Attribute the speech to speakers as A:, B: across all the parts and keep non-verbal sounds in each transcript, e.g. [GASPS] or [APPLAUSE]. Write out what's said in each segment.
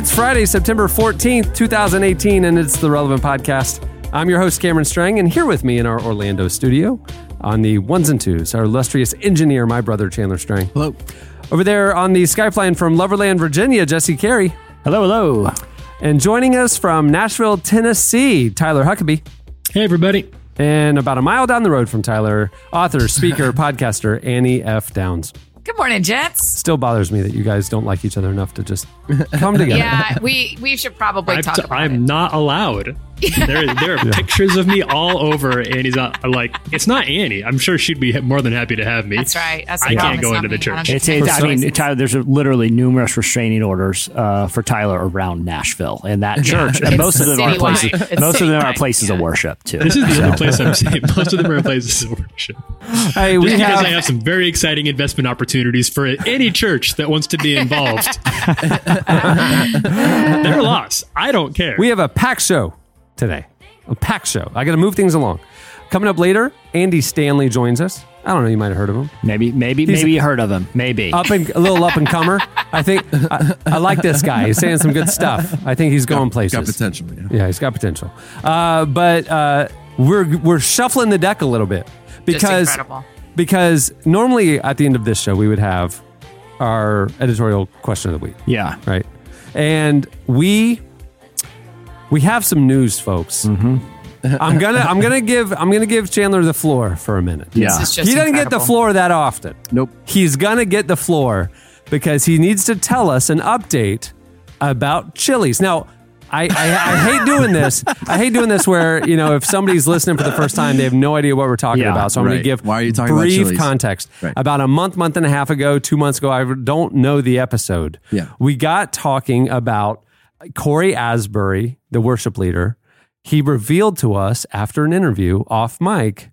A: It's Friday, September 14th, 2018, and it's the Relevant Podcast. I'm your host, Cameron Strang, and here with me in our Orlando studio on the ones and twos, our illustrious engineer, my brother, Chandler Strang.
B: Hello.
A: Over there on the Skypline from Loverland, Virginia, Jesse Carey.
C: Hello, hello.
A: And joining us from Nashville, Tennessee, Tyler Huckabee.
D: Hey, everybody.
A: And about a mile down the road from Tyler, author, speaker, [LAUGHS] podcaster, Annie F. Downs.
E: Good morning, gents.
A: Still bothers me that you guys don't like each other enough to just come [LAUGHS] together.
E: Yeah, we we should probably
D: I'm,
E: talk
D: t-
E: about
D: I'm
E: it.
D: not allowed. [LAUGHS] There, there are pictures of me all over Annie's. Not, like, it's not Annie. I'm sure she'd be more than happy to have me.
E: That's right. That's the
D: I can't go into
E: not
D: the
E: me. I
D: church.
C: It's, it's, I mean. Tyler, there's literally numerous restraining orders uh, for Tyler around Nashville and that church. and most of them are places.
E: It's
C: most of them are
E: citywide,
C: places of worship too.
D: This is the only place I'm [LAUGHS] saying. Most of them are places of worship.
A: Hey, we
D: Just because
A: have
D: I have some very exciting investment opportunities for any church that wants to be involved. [LAUGHS] Their loss. I don't care.
A: We have a pack show today. A pack show. I got to move things along. Coming up later, Andy Stanley joins us. I don't know. You might have heard of him.
C: maybe, maybe,
A: He's-
C: maybe you heard of him. Maybe.
A: Up and a little up and comer. I think I, I like this guy. He's saying some good stuff. I think he's going places.
B: Got potential. Yeah.
A: Yeah, he's got potential. Uh, but uh, we're we're shuffling the deck a little bit because because normally at the end of this show we would have our editorial question of the week.
C: yeah.
A: right? And we we have some news, folks.
C: Mm-hmm.
A: I'm gonna I'm gonna give I'm gonna give Chandler the floor for a minute.
C: Yeah.
E: This is just
A: he doesn't get the
E: incredible.
A: floor that often.
B: Nope.
A: He's gonna get the floor because he needs to tell us an update about Chili's. Now, I, I, I hate doing this. I hate doing this where you know if somebody's listening for the first time, they have no idea what we're talking
C: Yeah,
A: about. So I'm going
B: right.
A: to give
B: Why are you talking about
A: brief
B: Chili's?
A: context.
B: Right.
A: About a month, month and a half ago, two months ago, I don't know the episode.
B: Yeah.
A: we got talking about Cory Asbury, the worship leader. He revealed to us after an interview off mic,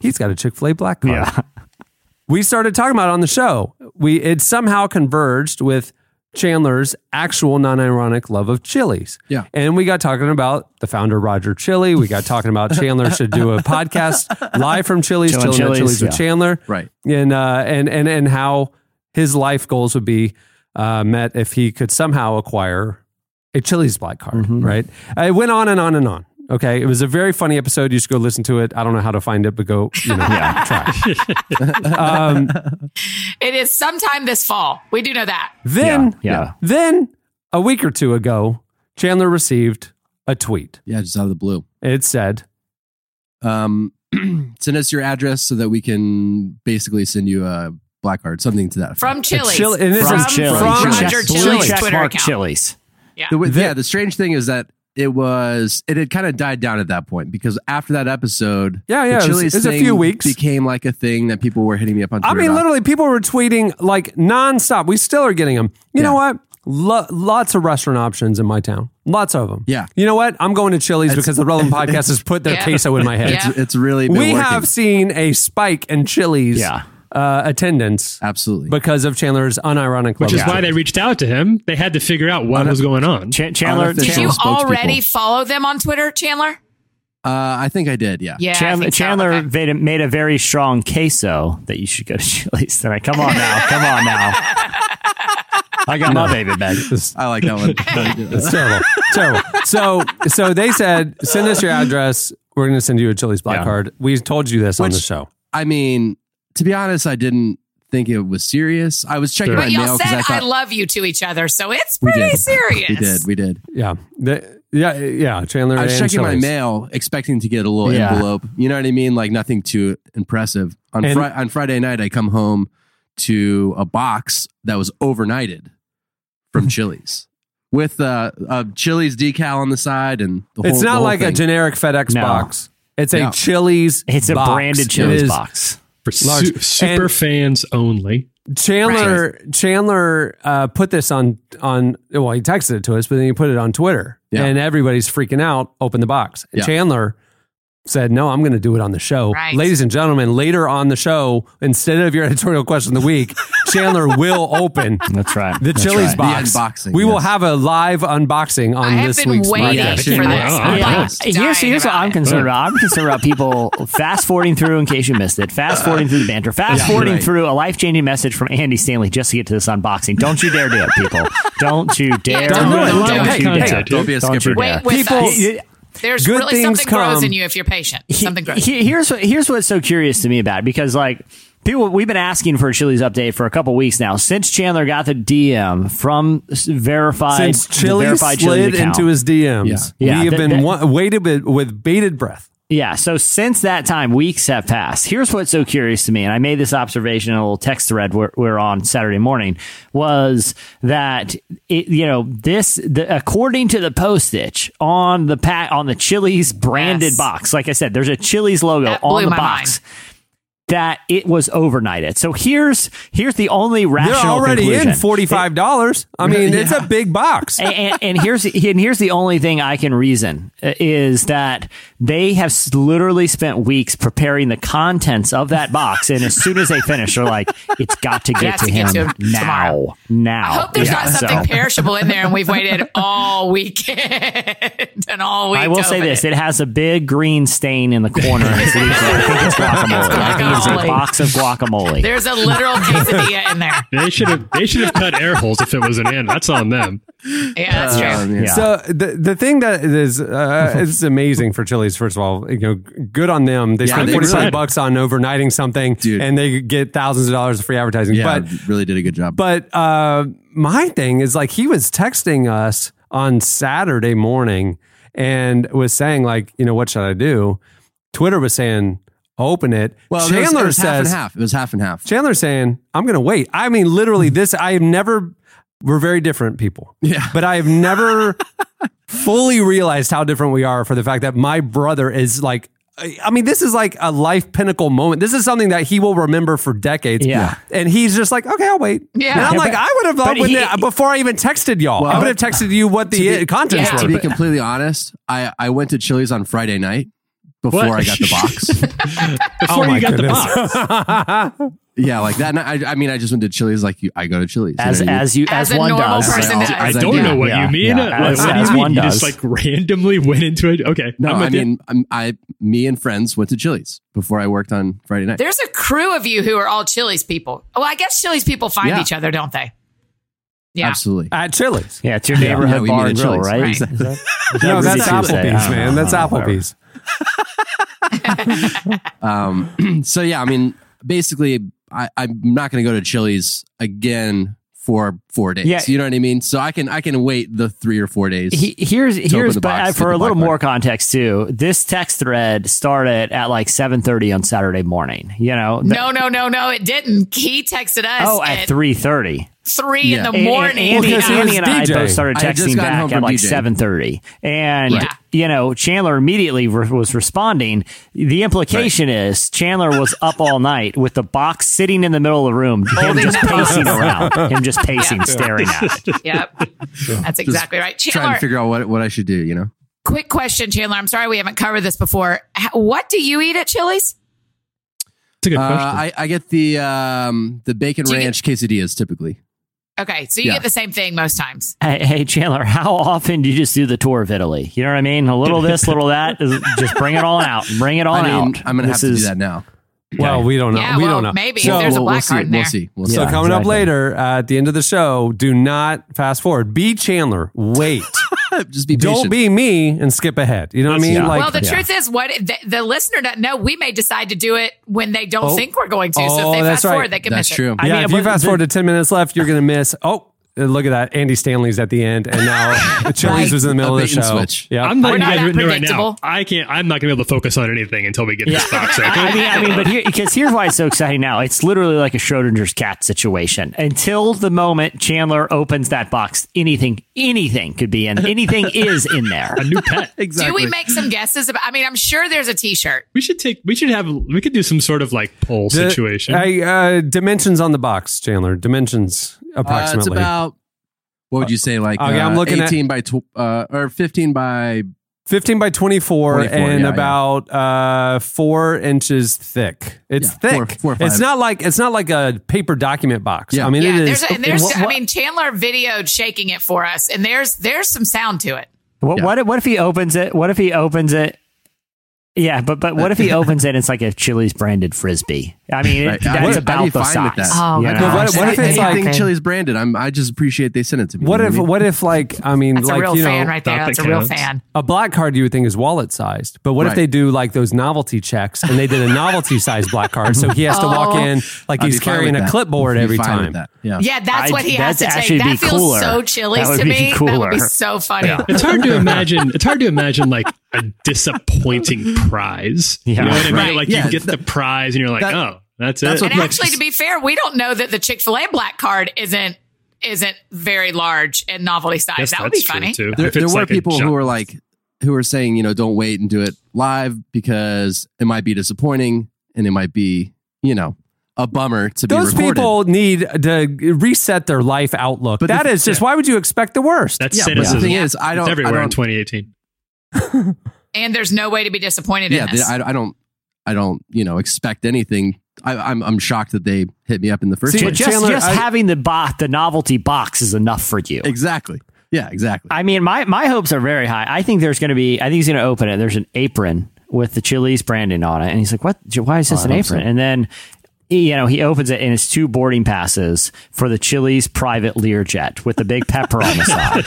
A: he's got a Chick Fil A black card
C: Yeah. [LAUGHS]
A: we started talking about it on the show. We it somehow converged with Chandler's actual non-ironic love of Chili's.
B: Yeah.
A: And we got talking about the founder Roger Chili. We got talking about Chandler should do a podcast [LAUGHS] live from Chili's,
C: Chillin'
A: Chilling at
C: Chili's,
A: Chili's with
C: yeah.
A: Chandler.
B: Right.
A: And uh and and and how his life goals would be uh, met if he could somehow acquire a Chili's black card,
C: Mm-hmm.
A: right? It went on and on and on. Okay, it was a very funny episode. You should go listen to it. I don't know how to find it, but go, you know, [LAUGHS] try. [LAUGHS] um,
E: It is sometime this fall. We do know that.
A: then,
C: Yeah, yeah.
A: then a week or two ago, Chandler received a tweet.
B: Yeah, just out of the blue.
A: It said,
B: Um, [CLEARS THROAT] send us your address so that we can basically send you a black card, something to that effect.
E: From Chili's.
A: Chili- and this
E: from,
A: is
C: Chili's.
E: from
A: From
E: Roger
A: Chili's.
E: Chili's
C: Check
E: Twitter account.
C: Chili's.
E: Yeah.
B: The,
A: The-
B: yeah, the strange thing is that it was it had kind of died down at that point because after that episode,
A: Yeah, yeah,
B: the
A: it was- it was a few weeks.
B: became like a thing that people were hitting me up on.
A: I mean,
B: about.
A: literally, people were tweeting like nonstop. We still are getting them. You know what? Lo- lots of restaurant options in my town. Lots of them.
B: Yeah.
A: You know what? I'm going to Chili's because the Relevant [LAUGHS] Podcast has put their
E: Yeah.
A: queso in my head.
B: It's, it's really been
A: We
B: working.
A: have seen a spike in Chili's
C: Yeah.
A: Uh, attendance
B: absolutely.
A: because of Chandler's unironic
D: Which is
A: of
D: why they reached out to him. They had to figure out what was going on.
C: Ch- Chandler,
E: Did you already follow them on Twitter, Chandler?
B: uh, I think I did. Yeah.
E: Yeah. I
C: Chandler,
E: so.
C: Chandler
E: Okay.
C: made, a, made a very strong queso that you should go to [LAUGHS] Chili's tonight. Come on now. Come on now. [LAUGHS] I got my baby back. [LAUGHS]
B: I like that one.
A: It's terrible. terrible. So so they said, send us your address. We're going to send you a Chili's black
C: Yeah.
A: card. We told you this on the show.
B: I mean, to be honest, I didn't think it was serious. I was checking
D: Sure.
B: my
E: But y'all
B: mail because
E: said
B: I
E: I, love you to each other, so it's pretty
B: did.
E: serious.
B: We did. We did.
A: Yeah. The- yeah. Yeah. Chandler.
B: I was
A: and
B: checking my mail, expecting to get a little
C: Yeah.
B: envelope. You know what I mean? Like nothing too impressive. On
A: And-
B: Fri- on Friday night, I come home to a box that was overnighted from [LAUGHS] Chili's with uh, a Chili's decal on the side, and the whole,
A: It's
B: the
A: not
B: whole
A: like a generic FedEx
C: No.
A: box. It's a
B: No.
A: Chili's.
C: It's a branded
A: It
C: Chili's box.
D: For
A: Large.
D: su- super
A: And-
D: fans only.
A: Chandler Chandler uh, put this on on well he texted it to us but then he put it on Twitter
B: Yeah.
A: and everybody's freaking out open the box and
B: Yeah.
A: Chandler said no I'm going to do it on the show
E: Right.
A: ladies and gentlemen later on the show instead of your [LAUGHS] editorial question of the week Chandler will open
C: That's right.
A: the
C: That's
A: Chili's
C: right.
A: box
B: The unboxing,
A: we will have a live unboxing on
E: I have
A: this
E: been
A: week's
E: waiting
A: podcast.
E: for this. I'm
D: yeah.
C: Here's, here's what I'm concerned about. I'm concerned about people [LAUGHS] fast forwarding through in case you missed it, fast forwarding through the banter, fast forwarding
B: right.
C: through a life changing message from Andy Stanley just to get to this unboxing. Don't you dare do it, people. Don't you [LAUGHS] dare.
E: don't do it.
C: Don't
E: Don't do
C: you dare.
B: Don't be a
C: Don't
B: skipper.
E: Wait
A: People-
E: us.
C: Y-
E: There's
A: Good
E: really
A: things
E: something grows
A: come-
E: in you if you're patient. Something grows.
C: He- here's what- here's what's so curious to me about it because like people we've been asking for a Chili's update for a couple weeks now since Chandler got the DM from verified
A: since
C: the
A: Chili
C: verified Chili's
A: slid
C: account.
A: into his DMs
B: Yeah.
C: Yeah,
A: we have
C: that-
A: been
C: that-
A: wa- waited with, with bated breath
C: Yeah. So since that time, weeks have passed. Here's what's so curious to me, and I made this observation in a little text thread we're, we're on Saturday morning, was that it, you know this the, according to the postage on the pack on the Chili's branded
E: Yes.
C: box. Like I said, there's a Chili's logo
E: That
C: on the box. That it was overnighted. So here's here's the only rational.
A: they're
C: rational
A: already
C: conclusion.
A: in $45 i mean [LAUGHS] it's a big box
C: and, and, and here's and here's the only thing I can reason uh, is that they have literally spent weeks preparing the contents of that box, and as soon as they finish, they're like, "It's got to get
E: Has
C: to
E: to
C: him
E: get to him
C: now,
E: tomorrow."
C: now."
E: I hope there's
C: Yeah,
E: not something
C: so-
E: perishable in there, and we've waited [LAUGHS] all weekend and all week.
C: I will say this:
E: it.
C: it has a big green stain in the corner. and it's leaking. I think it's guacamole. I a box of guacamole.
E: There's a literal quesadilla in there. [LAUGHS]
D: They should have they should have cut air holes if it was an end. That's on them.
E: Yeah, that's true.
B: Um, yeah.
C: Yeah.
A: So the the thing that is uh, [LAUGHS] it's amazing for Chili's. First of all, you know, good on them. They
B: Yeah,
A: spent forty five bucks on overnighting something,
B: Dude.
A: and they get thousands of dollars of free advertising.
B: Yeah,
A: But
B: really did a good job.
A: but uh, my thing is like he was texting us on Saturday morning and was saying like, you know, what should I do? Twitter was saying open it.
B: well, there was-
A: Chandler
B: it was half and
A: says
B: half. It was half and half.
A: Chandler's saying, I'm going to wait. I mean, literally, this, I have never, we're very different people.
B: Yeah.
A: But I have never [LAUGHS] fully realized how different we are for the fact that my brother is like, I mean, this is like a life pinnacle moment. This is something that he will remember for decades.
C: Yeah.
A: And he's just like, okay, I'll wait.
E: Yeah.
A: And I'm
E: Yeah,
A: like,
C: but-
A: I would have
C: but
A: opened
C: he-
A: it before I even texted y'all. I would have texted you what the
B: to be-
A: contents
E: Yeah.
B: To be completely honest, I, I went to Chili's on Friday night before
D: What?
B: I got the box. [LAUGHS]
D: Before
A: Oh my
D: you got
A: goodness.
D: the box. [LAUGHS]
B: yeah, like that. night, I, I mean, I just went to Chili's like you, I go to Chili's. you
C: as
B: know what I mean?
C: as you
E: As
C: as, one
E: normal
C: does.
E: person
B: As
E: does.
D: I
B: I
D: don't
B: do.
D: know what
C: Yeah,
D: you mean.
C: yeah.
D: Like,
C: As-
D: what do
C: as
D: you mean?
C: one
D: You
C: does.
D: just like randomly went into it. Okay,
B: No,
D: I'm
B: I mean, I'm, I, me and friends went to Chili's before I worked on Friday night.
E: There's a crew of you who are all Chili's people. Well, I guess Chili's people find
B: Yeah.
E: each other, don't they? Yeah.
B: Absolutely.
A: At Chili's.
C: Yeah, it's your neighborhood
B: Yeah,
C: bar and grill,
B: Chili's.
C: right?
E: Right.
C: Is that- is that
A: No, that's
C: you
A: Applebee's, man. That's oh,
C: Whatever.
A: Applebee's.
B: Um, [CLEARS THROAT] so yeah, I mean, basically, I, I'm not going to go to Chili's again for four days.
C: Yeah.
B: You know what I mean? So I can I can wait the three or four days.
C: He, here's here's
B: the
C: but
B: box,
C: uh,
B: get
C: for a little more context too. This text thread started at like 7:30 on Saturday morning. You know, the-
E: No, no, no, no, it didn't. He texted us
C: oh at
E: at
C: 3:30.
E: three
B: Yeah.
E: in the morning.
C: And, Andy,
A: Well, 'cause he
C: Andy
A: was
C: and I
A: DJing.
C: both started
B: I had just
C: texting back at like 7:30, and
E: Yeah.
C: you know Chandler immediately re- was responding. The implication is Chandler was up all night with the box sitting in the middle of the room, him just pacing around, him just [LAUGHS] pacing, [LAUGHS] staring at it. [LAUGHS]
E: Yep. That's exactly right.
B: trying to figure out what what I should do. You know,
E: quick question, Chandler. I'm sorry we haven't covered this before. H- What do you eat at Chili's?
D: It's a good
B: uh,
D: question.
B: I I get the um the bacon
E: Do you
B: ranch quesadillas typically.
E: Okay, so you
B: Yeah.
E: get the same thing most times.
C: Hey, hey, Chandler, how often do you just do the tour of Italy? You know what I mean? A little this, little that. Just bring it all out. Bring it [LAUGHS] all
B: I mean,
C: out.
B: I'm gonna
C: This
B: have to
C: is-
B: do that now.
A: Well, we don't know.
E: Yeah,
A: we
E: well,
A: don't know.
E: maybe.
A: So,
E: There's a
B: we'll,
E: black
B: we'll see.
E: card in
B: We'll
E: there.
B: see. We'll see.
A: so
C: Yeah,
A: coming up later uh, at the end of the show, do not fast forward. Be Chandler. Wait. [LAUGHS]
B: Just be
A: don't be me and skip ahead. You know what I mean?
C: Yeah.
A: Like,
E: well, the
C: yeah.
E: truth is, what the, the listener doesn't know, we may decide to do it when they don't
A: Oh.
E: think we're going to. so
A: Oh,
E: if they
A: that's
E: fast
A: right.
E: forward, they can
B: That's
E: miss
B: true.
E: it.
C: I
A: yeah,
C: mean,
A: if you fast forward to 10 minutes left, you're going to miss. Oh, look at that. Andy Stanley's at the end, and now [LAUGHS] Chili's was in the middle of the show.
B: switch.
A: Yeah,
D: I'm letting
E: We're
D: you
E: not
D: guys
E: that
D: know right now. I can't. I'm not gonna be able to focus on anything until we get this box open. [LAUGHS]
C: I mean, I mean, but here, because here's why it's so exciting now. It's literally like a Schrodinger's cat situation. Until the moment Chandler opens that box, anything, anything could be in. Anything [LAUGHS] is in there.
D: a new pet.
B: exactly.
E: Do we make some guesses about? I mean, I'm sure there's a T-shirt.
D: We should take. We should have. We could do some sort of like poll
A: The-
D: situation.
A: I, uh, dimensions on the box, Chandler. Dimensions
B: Uh,
A: approximately.
B: it's about what would you say, like
A: Okay, I'm
B: uh,
A: looking at-
B: eighteen by tw- uh, or fifteen by
A: 15 by 24,
B: 24,
A: and
B: yeah, yeah.
A: about uh, four inches thick. It's
B: Yeah,
A: thick.
B: four- four
A: it's not like it's not like a paper document box.
B: Yeah.
A: I mean,
E: Yeah,
A: it
E: there's
A: is.
E: a, and there's.
C: What-
E: I mean, Chandler videoed shaking it for us, and there's there's some sound to it.
C: What,
B: Yeah.
C: what, if- what if he opens it? What if he opens it? Yeah, but but what if he [LAUGHS] opens it? and It's like a Chili's branded frisbee. I mean, it,
B: Right.
C: that's
B: I'd be- I'd
C: about the size.
B: that.
E: Oh,
C: you know?
A: But what- what if it's like-
B: anything Chili's branded? I'm. I just appreciate they sent it to me.
A: what
B: you know
A: if
B: I mean?
A: what if like I mean
E: That's
A: like
E: a real
A: you know
E: fan right there.
D: Thought
E: That's a real
D: counts.
E: fan.
A: a black card you would think is wallet sized, but what if they do like those novelty checks and they did a novelty sized black card, so he has to walk
E: Oh.
A: in like
B: I'd
A: he's carrying a clipboard every time.
B: that. Yeah.
E: Yeah, that's
C: I-
E: what he has to
C: actually
E: take. That feels so Chili's to me. That would be
C: cooler.
E: so funny.
D: It's hard to [LAUGHS] imagine. It's hard to imagine like a disappointing [LAUGHS] prize.
C: Yeah.
D: You know what I mean?
E: Right.
D: Like
B: Yeah,
D: you get the
B: that-
D: prize and you're like,
B: that-
D: oh, that's,
B: that's
D: it.
E: And
B: Like-
E: actually, to be fair, we don't know that the Chick Fil A black card isn't isn't very large and novelty size.
D: Yes,
E: that would be funny.
D: too.
B: There, there were
D: like
B: people who were like, who were saying, you know, don't wait and do it live because it might be disappointing and it might be, you know, a bummer to be
A: Those
B: recorded.
A: people need to reset their life outlook.
B: But
A: that
B: the-
A: is just
D: yeah.
A: why would you expect the worst?
D: That's
B: yeah, but
D: cynicism.
B: the thing is, I don't. I
D: everywhere in
B: don't
D: 2018.
E: And there's no way to be disappointed
B: yeah,
E: in this.
B: I, I don't. I don't. You know, expect anything. I, I'm. I'm shocked that they hit me up in the first
A: See,
B: place.
C: just
A: Chandler,
C: just
A: I-
C: having the bo- the novelty box is enough for you.
B: Exactly. Yeah. Exactly.
C: I mean, my, my hopes are very high. I think there's going to be, I think he's going to open it. There's an apron with the Chili's branding on it. And he's like, what? Why is this an
B: Oh, I hope
C: apron?
B: so.
C: And then, he- you know, he opens it and it's two boarding passes for the Chili's private Learjet with the big pepper on the [LAUGHS] side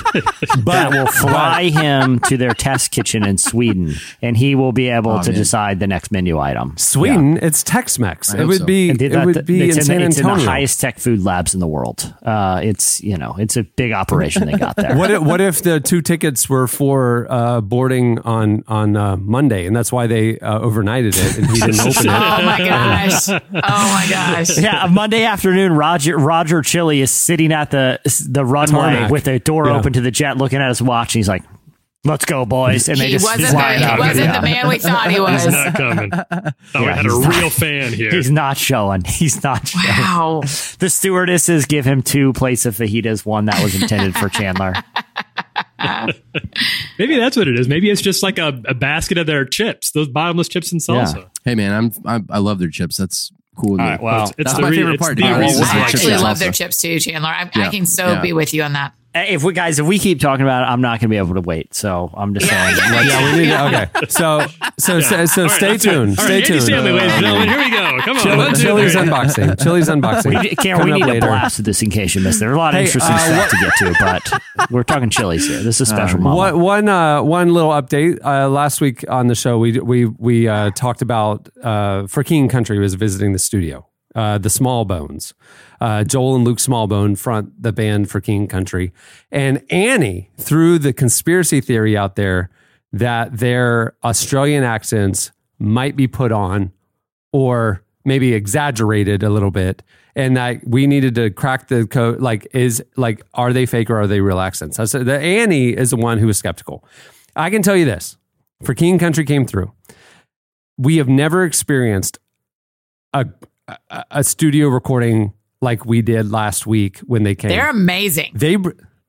C: that will fly him to their test kitchen in Sweden. And he will be able
B: Oh,
C: to
B: man.
C: decide the next menu item.
A: Sweden, it's Tex-Mex.
B: I
A: It would
B: so.
A: be. It
C: that-
A: would be
C: it's
A: in, San
C: the, it's in the highest tech food labs in the world. Uh, it's, you know, it's a big operation they got there.
A: What if, what if the two tickets were for uh, boarding on on uh, Monday, and that's why they uh, overnighted it, and he didn't [LAUGHS] open it?
E: oh my [LAUGHS] gosh! Oh my gosh! [LAUGHS]
C: yeah, a Monday afternoon, Roger Roger Chili is sitting at the the runway with the door
A: Yeah.
C: open to the jet, looking at his watch. And he's like, "Let's go, boys!" And they
E: He
C: just
E: wasn't,
C: fly
E: the,
C: out.
E: he wasn't
C: Yeah.
E: the man we thought he was.
D: He's
E: was.
D: not coming. Thought [LAUGHS] oh, we
C: Yeah,
D: had a
C: he's not-
D: real fan here.
C: He's not showing. He's not showing.
E: Wow.
C: The stewardesses give him two plates of fajitas, one that was intended for Chandler. [LAUGHS]
D: Maybe that's what it is. Maybe it's just like a, a basket of their chips, those bottomless chips and salsa.
C: Yeah.
B: hey, man, I'm. I'm I love their chips. That's cool. with
C: All
B: me.
C: well,
D: It's, it's
B: That's
D: the
B: my
D: re-
B: favorite
D: it's
B: part.
D: the
B: Yeah, well,
D: reason
B: what's
E: I actually love their chips too, Chandler. I, I can so
B: Yeah.
E: be with you on that.
C: If we guys, if we keep talking about it, I'm not going to be able to wait. So I'm just
E: Yeah,
C: saying.
E: yeah,
C: let's- [LAUGHS]
A: yeah, we need. To, okay, so so so, so
D: All right,
A: stay
D: let's do it.
A: tuned.
D: All
A: Stay
D: right, Andy
A: tuned.
D: Stanley, ladies and gentlemen, here we go. Come on.
A: Chili-
D: one, two,
A: Chili's
D: three.
A: unboxing. Chili's [LAUGHS] unboxing.
C: We, Cameron, we
A: Coming
C: need
A: up
C: to
A: later.
C: blast this in case you missed it. are a lot of
A: Hey,
C: interesting
A: uh,
C: stuff to get to, but we're talking chilies here. This is a special moment.
A: One one uh, one little update. Uh, last week on the show, we we we uh, talked about uh, for King Country was visiting the studio. Uh, the Smallbones, uh, Joel and Luke Smallbone front the band for King Country, and Annie threw the conspiracy theory out there that their Australian accents might be put on or maybe exaggerated a little bit and that we needed to crack the code. Like is like are they fake or are they real accents? Said the annie is the one who was skeptical. I can tell you this. For king country came through. We have never experienced a, a, a studio recording like we did last week when they came
E: They're amazing.
A: they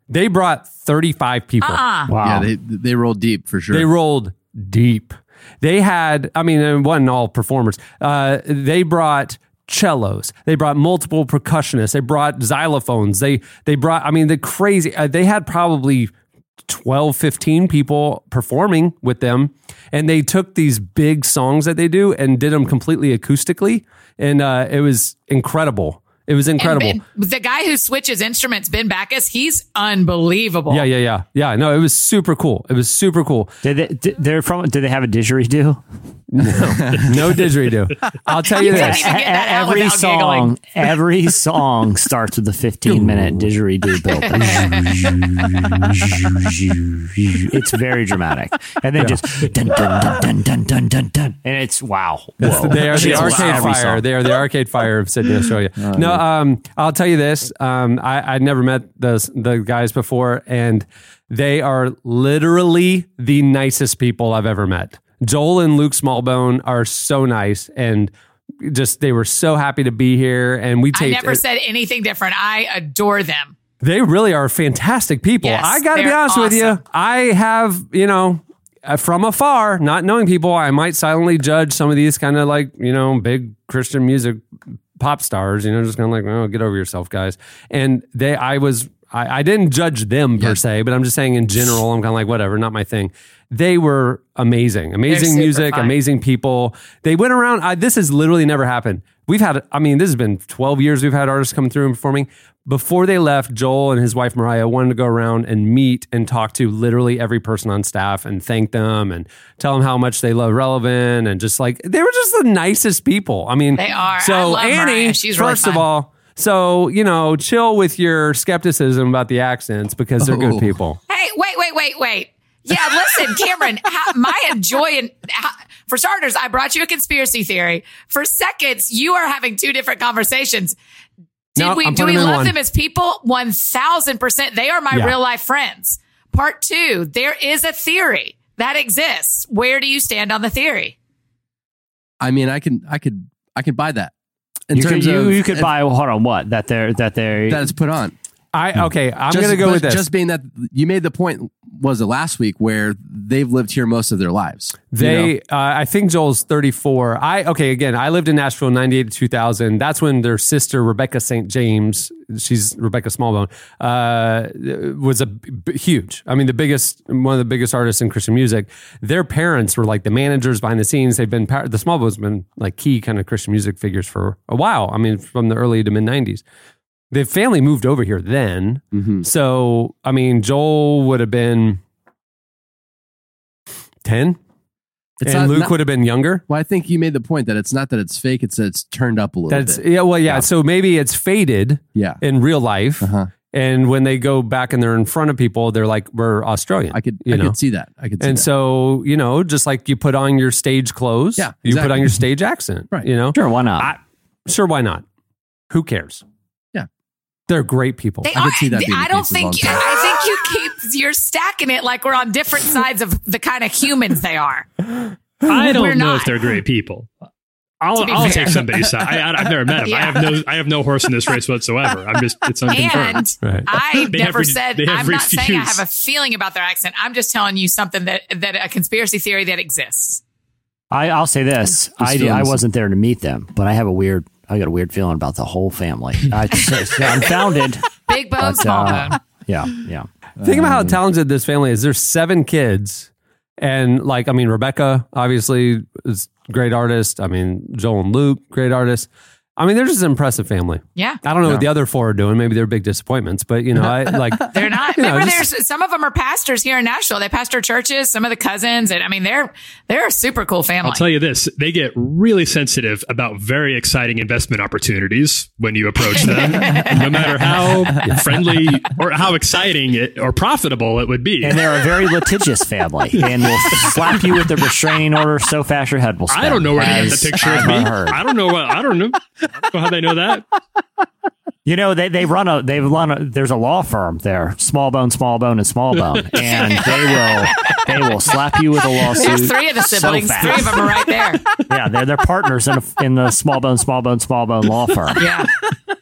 A: they brought 35 people
E: Uh-uh.
C: wow.
B: Yeah, they they roll deep for sure.
A: they rolled deep. They had, I mean, it wasn't all performers. Uh, they brought cellos. They brought multiple percussionists. They brought xylophones. They they brought, I mean, the crazy. Uh, they had probably 12, 15 people performing with them, and they took these big songs that they do and did them completely acoustically, and uh, it was incredible. It was incredible.
E: The guy who switches instruments, Ben Backus, he's unbelievable.
A: Yeah, yeah, yeah, yeah. No, it was super cool. It was super cool.
C: Did they? Did, they're from? Did they have a didgeridoo?
A: No, [LAUGHS] no didgeridoo. I'll tell you,
E: you
A: this:
C: every song,
E: giggling.
C: every song starts with a fifteen-minute didgeridoo build. it's very dramatic, and then yeah. just dun, dun, dun, dun, dun, dun, dun, and it's wow. The,
A: they are the arcade fire. They are the arcade fire of Sydney, Australia. Uh, no, um, I'll tell you this. Um, I, I'd never met those the guys before, and they are literally the nicest people I've ever met. Joel and Luke Smallbone are so nice, and just they were so happy to be here. And we
E: I never said anything different. I adore them.
A: They really are fantastic people.
E: Yes,
A: I got to be honest with you. I have, you know, uh, from afar, not knowing people, I might silently judge some of these kind of like, you know, big Christian music pop stars, you know, just kind of like, oh, get over yourself, guys. And they, I was, I, I didn't judge them per se, but I'm just saying in general, I'm kind of like, whatever, not my thing. They were amazing, amazing music,
E: fun.
A: amazing people. They went around. I, this has literally never happened. We've had, I mean, this has been 12 years we've had artists come through and performing. Before they left, Joel and his wife Moriah wanted to go around and meet and talk to literally every person on staff and thank them and tell them how much they love Relevant and just like they were just the nicest people. I mean,
E: They are.
A: So
E: I love
A: Annie,
E: Moriah. She's really
A: first of all, so you know, chill with your skepticism about the accents because they're good
B: Oh.
A: people.
E: Hey, wait, wait, wait, wait. Yeah, listen, [LAUGHS] Cameron, how, my enjoy and for starters, I brought you a conspiracy theory. For seconds, you are having two different conversations. Did
A: No,
E: we
A: I'm
E: do we love
A: one.
E: them as people? One thousand percent. They are my
A: Yeah.
E: real life friends. Part two, there is a theory that exists. Where do you stand on the theory?
B: I mean, I can, I could, I could buy that. In
C: You could,
B: terms
C: you,
B: of
C: you could buy hold on what that they're that they're
B: that it's put on.
A: I okay, I'm
B: Just-
A: gonna go with this.
B: Just being that you made the point was it last week where they've lived here most of their lives. you
A: They,
B: know?
A: uh, I think Joel's 34. I, okay, again, I lived in Nashville 98 to 2000. That's when their sister, Rebecca St. James, she's Rebecca Smallbone, uh, was a b- huge, I mean, the biggest, one of the biggest artists in Christian music. Their parents were like the managers behind the scenes. They've been, the Smallbones been like key kind of Christian music figures for a while. I mean, from the early to mid 90s. The family moved over here then.
B: Mhm.
A: So, I mean, Joel would have been 10
B: It's
A: and
B: not-
A: Luke
B: not-
A: would have been younger.
B: Well, I think you made the point that it's not that it's fake; it's that it's turned up a little
A: That's
B: bit.
A: yeah, well, yeah. So maybe it's faded
B: Yeah,
A: in real life,
B: uh-huh.
A: and when they go back and they're in front of people, they're like, "We're Australian."
B: I could,
A: you
B: I
A: know.
B: could see that. I could see
A: and
B: that.
A: so you know, just like you put on your stage clothes,
B: Yeah,
A: you put on your stage accent,
B: Right.
A: You know,
C: sure why not?
A: I, sure, why not? Who cares?
B: Yeah.
A: they're great people.
E: They
B: I could see that being
E: I don't think.
B: Long Time.
E: I think you keep. You're stacking it like we're on different [LAUGHS] sides of the kind of humans they are.
D: I don't
E: We're
D: know
E: not.
D: if they're great people. I'll, I'll
E: fair.
D: take somebody's side. I, I, have never met them. I have no I have no horse in this race whatsoever. I'm just it's unconfirmed.
E: And
A: Right.
E: I
D: They have
E: never
D: re-
E: said
D: they
E: I'm not saying I have a feeling about their accent. I'm just telling you something that that a conspiracy theory that exists.
C: I, I'll say this: I. I wasn't there to meet them, but I have a weird. I got a weird feeling about the whole family. I, it's unfounded. [LAUGHS]
E: Big bone,
C: But,
E: small
C: uh,
E: bone.
C: Yeah, yeah.
A: Think about how talented this family is. There's seven kids, and like I mean, Rebecca obviously is great artist. I mean, Joel and Luke, great artists. I mean, they're just an impressive family.
E: Yeah.
A: I don't know what the other four are doing. Maybe they're big disappointments, but you know, I [LAUGHS] like
E: They're not.
A: You know,
E: Remember,
A: just-
E: there's some of them are pastors here in Nashville. They pastor churches. Some of the cousins, and I mean, they're they're a super cool family.
D: I'll tell you this: they get really sensitive about very exciting investment opportunities when you approach them, [LAUGHS] no matter how friendly or how exciting it, or profitable it would be.
C: And they're a very litigious family, [LAUGHS] and will slap you with a restraining order so fast your head will spin.
D: I don't know where they get the picture
C: I've
D: of me.
C: heard.
D: I don't know what I don't know. I don't how they know that. [LAUGHS]
C: You know, they, they run a they run a there's a law firm there, small bone, small bone, and small bone, [LAUGHS] and they will they will slap you with a lawsuit.
E: There's three of the siblings.
C: fast.
E: three of them are right there. [LAUGHS]
C: Yeah, they're they're partners in a, in the small bone, small bone, small bone law firm.
E: Yeah.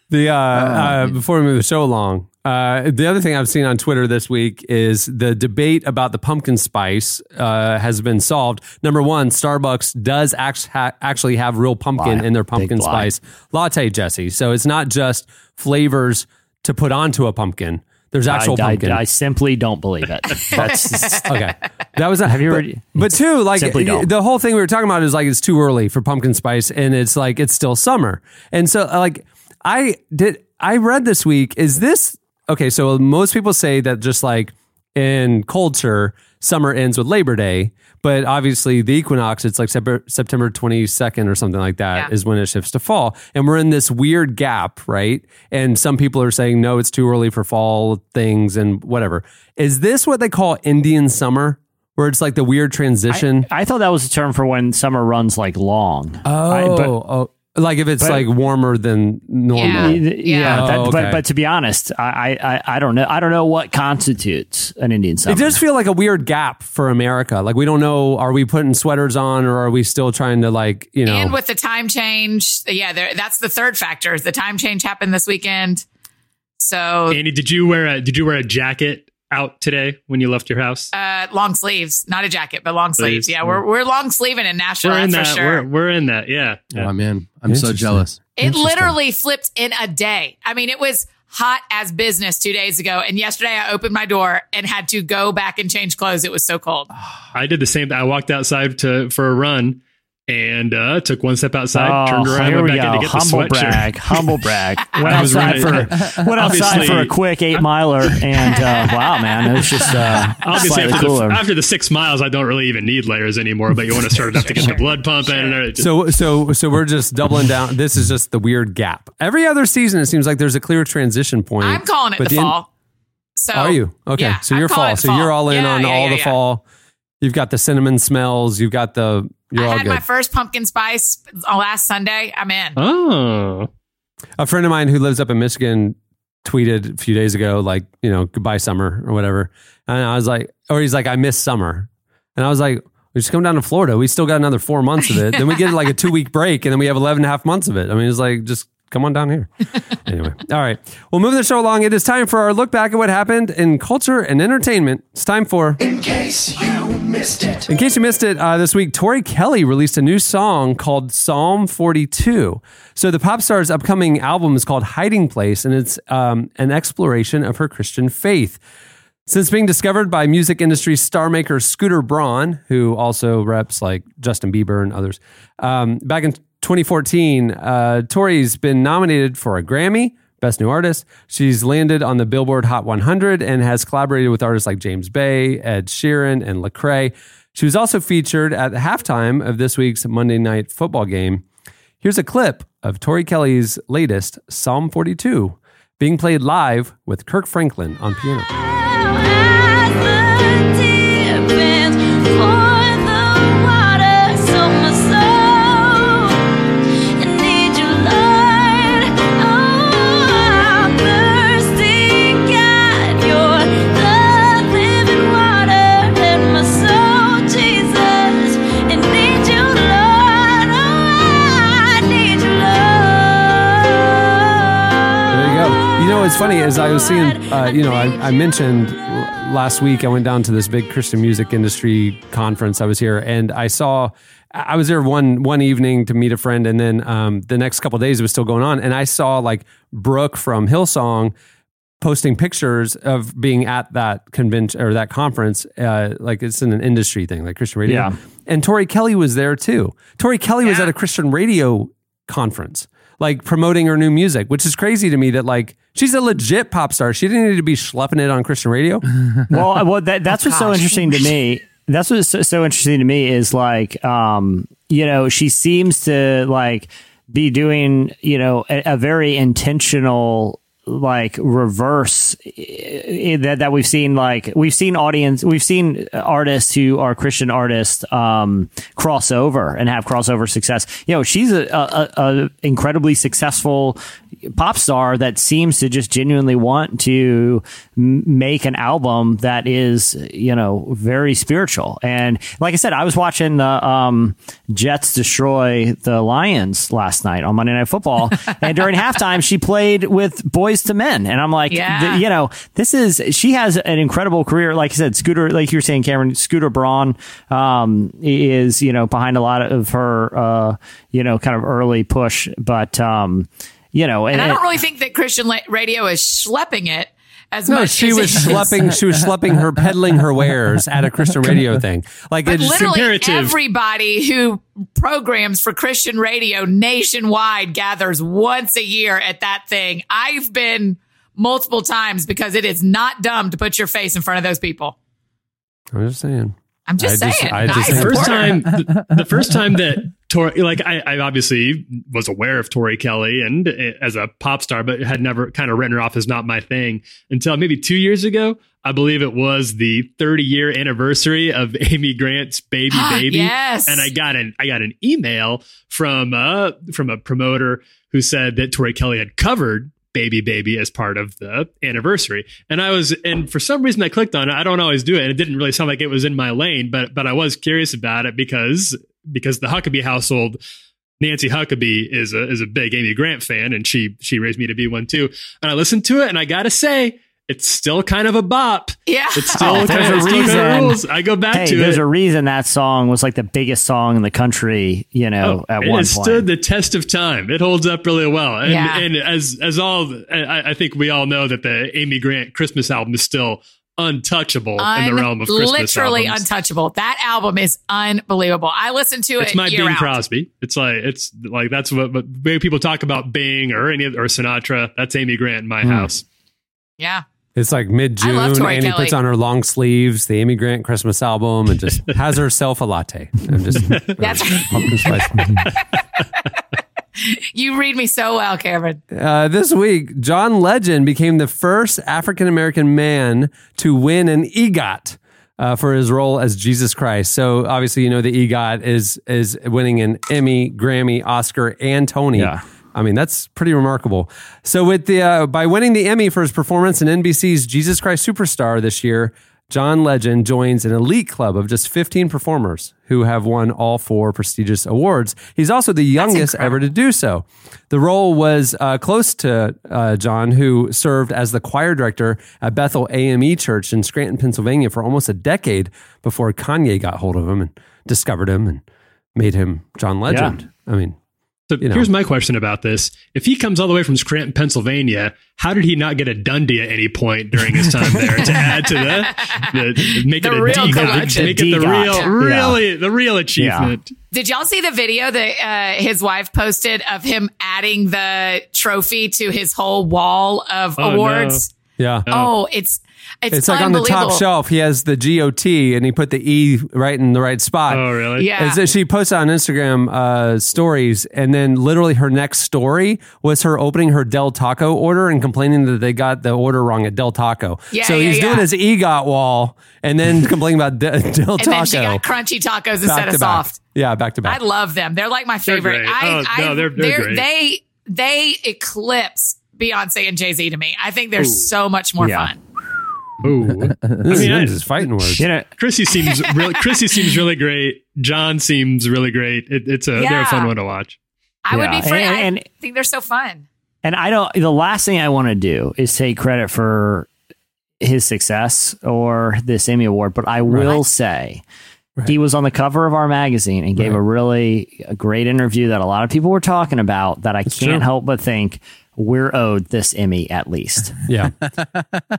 A: the uh, uh, before we move the show along. Uh, the other thing I've seen on Twitter this week is the debate about the pumpkin spice uh, has been solved. Number one, Starbucks does act- ha- actually have real pumpkin
C: Lie.
A: in their pumpkin
C: Big lie.
A: spice latte, Jesse. So it's not just flavors to put onto a pumpkin. There's actual
C: I, I-
A: pumpkin.
C: I simply don't believe it. [LAUGHS] That's [LAUGHS]
A: okay, that was not.
C: Have you
A: but,
C: already-
A: But two, like the whole thing we were talking about is like it's too early for pumpkin spice, and it's like it's still summer, and so like. I did. I read this week. Is this okay? So most people say that just like in culture, summer ends with Labor Day, but obviously the equinox, it's like September September twenty second or something like that, is
E: Yeah.
A: when it shifts to fall, and we're in this weird gap, right? And some people are saying no, it's too early for fall things and whatever. Is this what they call Indian summer? Where it's like the weird transition.
C: I thought that was a term for when summer runs like long.
A: oh,
C: I- but-
A: oh, oh. Like if it's
C: but-
A: like warmer than normal.
E: Yeah.
C: yeah,
A: Oh,
C: that,
A: okay.
C: but but to be honest, I, I I don't know. I don't know what constitutes an Indian summer.
A: It does feel like a weird gap for America. Like we don't know, are we putting sweaters on or are we still trying to like, you know,
E: And with the time change, yeah, there, that's the third factor. The time change happened this weekend. So
D: Andy, did you wear a did you wear a jacket out today when you left your house?
E: uh, long sleeves, not a jacket, but long sleeves.
D: Sleeves,
E: Yeah, we're we're long sleeving in Nashville.
D: we're in
E: that's
D: that.
E: for sure.
D: We're, we're in that. Yeah. yeah.
B: Oh man, I'm so jealous.
E: It literally flipped in a day. I mean, it was hot as business two days ago, and yesterday I opened my door and had to go back and change clothes. It was so cold.
D: I did the same. I walked outside to for a run and uh, took one step outside, turned around,
C: Oh,
D: went
C: we
D: back in to get the
C: Humble
D: sweatshirt.
C: brag, humble brag. [LAUGHS] Went outside
D: running-
C: for [LAUGHS] went outside for a quick eight miler, and uh, wow, man, it was just uh,
D: Obviously, after
C: cooler.
D: the, after the six miles, I don't really even need layers anymore. But you want to start enough to get the blood pumping and everything.
A: so so so we're just doubling down. This is just the weird gap. Every other season, it seems like there's a clear transition point.
E: I'm calling it
A: But
E: the
A: in-
E: fall. So
A: Are you okay?
E: yeah,
A: so you're
E: calling
A: fall. So
E: fall.
A: you're all in
E: Yeah,
A: on
E: yeah,
A: all
E: yeah,
A: the
E: yeah.
A: fall. You've got the cinnamon smells. You've got the. You're
E: I had
A: good.
E: my first pumpkin spice last Sunday. I'm in.
D: oh,
A: a friend of mine who lives up in Michigan tweeted a few days ago, like, you know, goodbye summer or whatever. And I was like, or he's like, I miss summer. And I was like, we just come down to Florida. We still got another four months of it. then we get like a two week break and then we have 11 and a half months of it. I mean, it's like, just come on down here. [LAUGHS] anyway. All right. We'll move the show along, it is time for our look back at what happened in culture and entertainment. It's time for.
F: In case you missed it.
A: In case you missed it, uh, this week, Tori Kelly released a new song called Psalm 42. So the pop star's upcoming album is called Hiding Place, and it's um, an exploration of her Christian faith. Since being discovered by music industry star maker Scooter Braun, who also reps like Justin Bieber and others, um, back in 2014, uh, Tori's been nominated for a Grammy, Best New Artist. She's landed on the Billboard Hot 100 and has collaborated with artists like James Bay, Ed Sheeran, and Lecrae. She was also featured at the halftime of this week's Monday Night Football game. Here's a clip of Tori Kelly's latest Psalm 42 being played live with Kirk Franklin on piano. Go. You know, it's funny as I was seeing, uh, you know, I, I mentioned last week I went down to this big Christian music industry conference. I was here and I saw, I was there one one evening to meet a friend, and then um, the next couple of days it was still going on, and I saw like Brooke from Hillsong posting pictures of being at that convention or that conference. Uh, like it's in an industry thing, like Christian radio.
C: Yeah.
A: And Tori Kelly was there too. Tori Kelly was at a Christian radio conference, like promoting her new music, which is crazy to me that like she's a legit pop star. She didn't need to be schlepping it on Christian radio. [LAUGHS]
C: well, well, that, that's what's so interesting to me. That's what's so, so interesting to me is like, um, you know, she seems to like be doing, you know, a, a very intentional like reverse eh, that that we've seen like we've seen audience we've seen artists who are Christian artists um cross over and have crossover success. You know she's a, a, a incredibly successful pop star that seems to just genuinely want to make an album that is you know very spiritual. And like I said I was watching the um Jets destroy the Lions last night on Monday Night Football. [LAUGHS] And during halftime she played with Boys to Men and I'm like
E: Yeah.
C: th- you know this is she has an incredible career like I said Scooter like you were saying Cameron Scooter Braun um is you know behind a lot of her uh you know kind of early push but um you know
E: And I don't really think that Christian la- radio is schlepping it. As
A: No,
E: much.
A: she
E: as
A: was
E: it is.
A: schlepping. She was schlepping her, peddling her wares at a Christian radio thing. Like
E: But
A: it's
E: literally everybody who programs for Christian radio nationwide gathers once a year at that thing. I've been multiple times because it is not dumb to put your face in front of those people.
A: I'm just saying.
E: I'm just
A: I just-
E: saying.
A: I just-
E: I
A: The
D: first time the, the first time that Tori like I, I obviously was aware of Tori Kelly and uh, as a pop star, but had never kind of written her off as not my thing until maybe two years ago. I believe it was the 30 year anniversary of [LAUGHS] Amy Grant's Baby Baby.
E: Yes.
D: And I got an I got an email from uh from a promoter who said that Tori Kelly had covered Baby Baby as part of the anniversary. And I was and for some reason I clicked on it. I don't always do it. And it didn't really sound like it was in my lane, but but I was curious about it because because the Huckabee household Nancy Huckabee is a is a big Amy Grant fan and she she raised me to be one too. And I listened to it and I got to say it's still kind of a bop.
E: Yeah.
D: It's still
C: Oh,
D: kind
C: there's
D: of,
C: a
D: it's
C: reason.
D: rules. I go back
C: Hey,
D: to
C: there's
D: it.
C: a reason that song was like the biggest song in the country, you know, oh, at
D: Oh, it
C: one
D: has
C: point.
D: stood the test of time. It holds up really well. And,
E: Yeah.
D: and as as all, I, I think we all know that the Amy Grant Christmas album is still untouchable in the realm of Christmas
E: literally
D: albums.
E: untouchable. That album is unbelievable. I listen to it.
D: it's my
E: year
D: Bing
E: out.
D: Crosby. It's like it's like that's what, what way people talk about Bing or any or Sinatra. That's Amy Grant in my
A: Hmm.
D: house.
E: Yeah.
A: It's like mid June.
E: Tori
A: Annie
E: Kelly.
A: puts on her long sleeves, the Amy Grant Christmas album, and just [LAUGHS] has herself a latte. And just
E: That's [LAUGHS]
A: pumpkin spice. [LAUGHS] [LAUGHS]
E: you read me so well, Cameron.
A: Uh, this week, John Legend became the first African American man to win an EGOT uh, for his role as Jesus Christ. So obviously, you know the EGOT is is winning an Emmy, Grammy, Oscar, and Tony.
C: Yeah.
A: I mean that's pretty remarkable. So with the uh, by winning the Emmy for his performance in NBC's Jesus Christ Superstar this year, John Legend joins an elite club of just 15 performers who have won all four prestigious awards. He's also the youngest ever to do so. The role was uh, close to uh, John, who served as the choir director at Bethel AME Church in Scranton, Pennsylvania for almost a decade before Kanye got hold of him and discovered him and made him John Legend. I mean,
D: So
A: You know.
D: here's my question about this: If he comes all the way from Scranton, Pennsylvania, how did he not get a Dundie at any point during his time there to add to the, the make
E: The
D: it a
E: real
D: DGOT,
E: collection.
D: make it the
C: DGOT.
D: real,
C: Yeah.
D: really the real achievement?
E: Did y'all see the video that uh, his wife posted of him adding the trophy to his whole wall of
D: Oh,
E: awards?
A: yeah.
E: Oh, it's it's,
A: It's like on the top shelf, he has the GOT and he put the E right in the right spot.
D: Oh, really?
E: Yeah.
A: And so she posted on Instagram uh, stories, and then literally her next story was her opening her Del Taco order and complaining that they got the order wrong at Del Taco.
E: Yeah,
A: so
E: yeah,
A: he's doing
E: yeah.
A: his EGOT wall and then [LAUGHS] complaining about De- Del
E: and
A: Taco.
E: then she got crunchy tacos instead of soft.
A: Yeah, back to back.
E: I love them. They're like my
D: They're
E: favorite.
D: great.
E: I,
D: Oh,
E: I,
D: no, they're- they're great.
E: They they eclipse Beyonce and Jay Z to me. I think they're so much more
C: Yeah.
E: fun.
D: Ooh. [LAUGHS]
A: This
D: I
A: is
D: mean, I-
A: just fighting words.
C: You know,
D: Chrissy seems [LAUGHS] really. Chrissy seems really great. John seems really great. It, it's a they're a fun one to watch.
E: I would be free.
C: And-
E: I think they're so fun.
C: And I don't. The last thing I want to do is take credit for his success or this Emmy award, but I will say he was on the cover of our magazine and gave
A: Right.
C: a really a great interview that a lot of people were talking about. That I can't
A: true.
C: help but think we're owed this Emmy at least. [LAUGHS]
A: Yeah.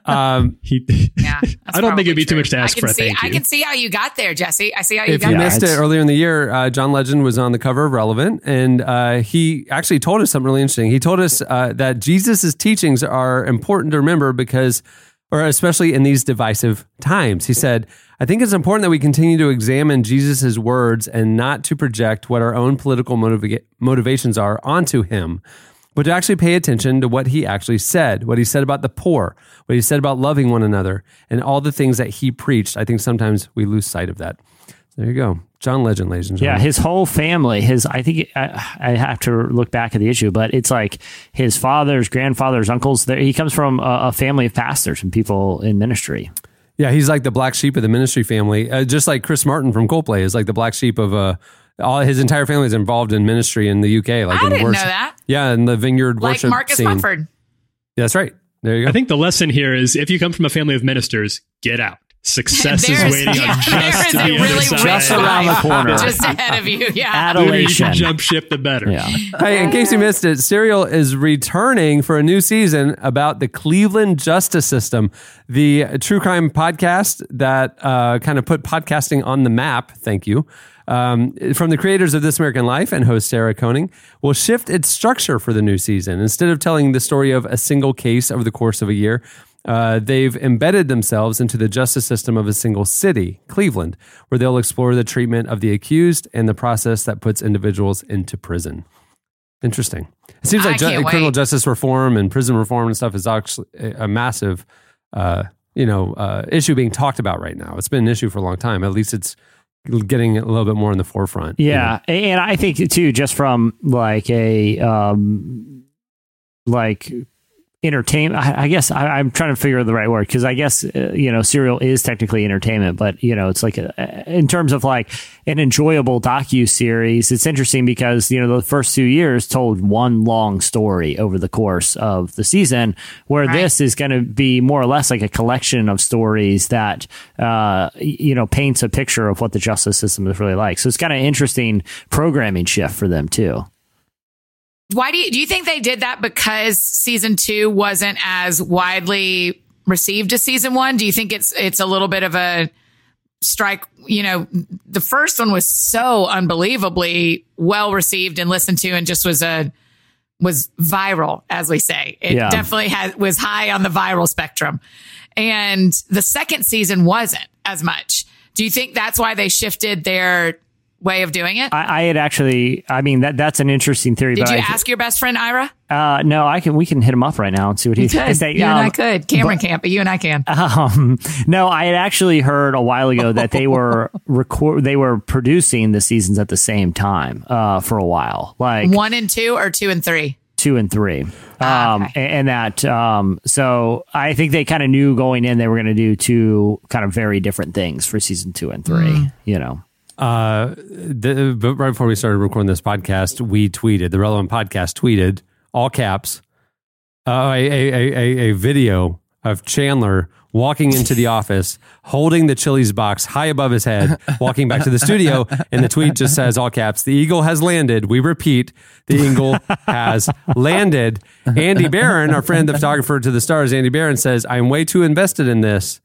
A: um,
D: He,
E: Yeah, [LAUGHS]
D: I don't think it'd be
E: probably
D: too
E: true.
D: much to ask
E: I can
D: for a
E: see,
D: thank
E: I can see how you got there, Jesse. I see how you
A: if
E: got
A: you
E: there.
A: missed it earlier in the year, uh, John Legend was on the cover of Relevant, and uh, he actually told us something really interesting. He told us uh, that Jesus' teachings are important to remember because, or especially in these divisive times. He said, I think it's important that we continue to examine Jesus' words and not to project what our own political motiva- motivations are onto him, but to actually pay attention to what he actually said, what he said about the poor, what he said about loving one another, and all the things that he preached. I think sometimes we lose sight of that. There you go. John Legend, ladies and
C: Yeah, his whole family. His I think I, I have to look back at the issue, but it's like his father's, grandfather's, uncles. He comes from a, a family of pastors and people in ministry.
A: Yeah, he's like the black sheep of the ministry family, uh, just like Chris Martin from Coldplay is like the black sheep of uh, all his entire family is involved in ministry in the UK. Like
E: I
A: in
E: didn't
A: worship.
E: know that.
A: Yeah, in the Vineyard
E: Like
A: worship
E: Marcus
A: scene.
E: Mumford.
A: Yeah, that's right. There you go.
D: I think the lesson here is if you come from a family of ministers, get out. success is waiting
E: yeah,
D: on just to the
E: really
D: other side.
C: Just around the corner. [LAUGHS]
E: just ahead of you. Yeah. [LAUGHS]
D: The you
C: Adulation.
D: jump ship, the better.
C: Yeah. [LAUGHS]
A: Hey, in case you missed it, Serial is returning for a new season about the Cleveland justice system, the true crime podcast that uh, kind of put podcasting on the map. Thank you. Um, from the creators of This American Life and host Sarah Koenig, will shift its structure for the new season. Instead of telling the story of a single case over the course of a year, uh, they've embedded themselves into the justice system of a single city, Cleveland, where they'll explore the treatment of the accused and the process that puts individuals into prison. Interesting. It seems like ju- criminal justice reform and prison reform and stuff is actually a a massive, uh, you know, uh, issue being talked about right now. It's been an issue for a long time. At least it's getting a little bit more in the forefront. you know?
C: Yeah, and I think too, just from like a um, like entertainment. I, I guess I, I'm trying to figure out the right word because I guess uh, you know, serial is technically entertainment, but you know, it's like a, in terms of like an enjoyable docu series. It's interesting because you know the first two years told one long story over the course of the season, where
E: Right.
C: this is going to be more or less like a collection of stories that uh, you know paints a picture of what the justice system is really like. So it's kind of interesting programming shift for them too.
E: Why do you, do you think they did that because season two wasn't as widely received as season one? Do you think it's it's a little bit of a strike? You know, the first one was so unbelievably well received and listened to, and just was a was viral, as we say. It
C: Yeah.
E: definitely had was high on the viral spectrum, and the second season wasn't as much. Do you think that's why they shifted their way of doing it?
C: I, I had actually, I mean that that's an interesting theory.
E: Did
C: but
E: you
C: I,
E: ask your best friend Ira?
C: Uh, no, I can. We can hit him up right now and see what he
E: You could.
C: thinks. They,
E: you and I
C: um,
E: could. Cameron can't, but you and I can.
C: Um, no, I had actually heard a while ago that they were [LAUGHS] record, they were producing the seasons at the same time uh, for a while, like
E: One and two or two and three?
C: two and three.
E: Ah,
C: Um,
E: okay.
C: and, and that, um, so I think they kind of knew going in they were going to do two kind of very different things for season two and three.
E: Mm.
C: You know,
A: Uh, the, but right before we started recording this podcast, we tweeted the relevant podcast tweeted all caps uh, a, a, a, a, a video of Chandler walking into the office, holding the Chili's box high above his head, walking back to the studio, and the tweet just says all caps: "The eagle has landed." We repeat, the eagle has landed. Andy Barron, our friend, the photographer to the stars, Andy Barron says, "I'm way too invested in this."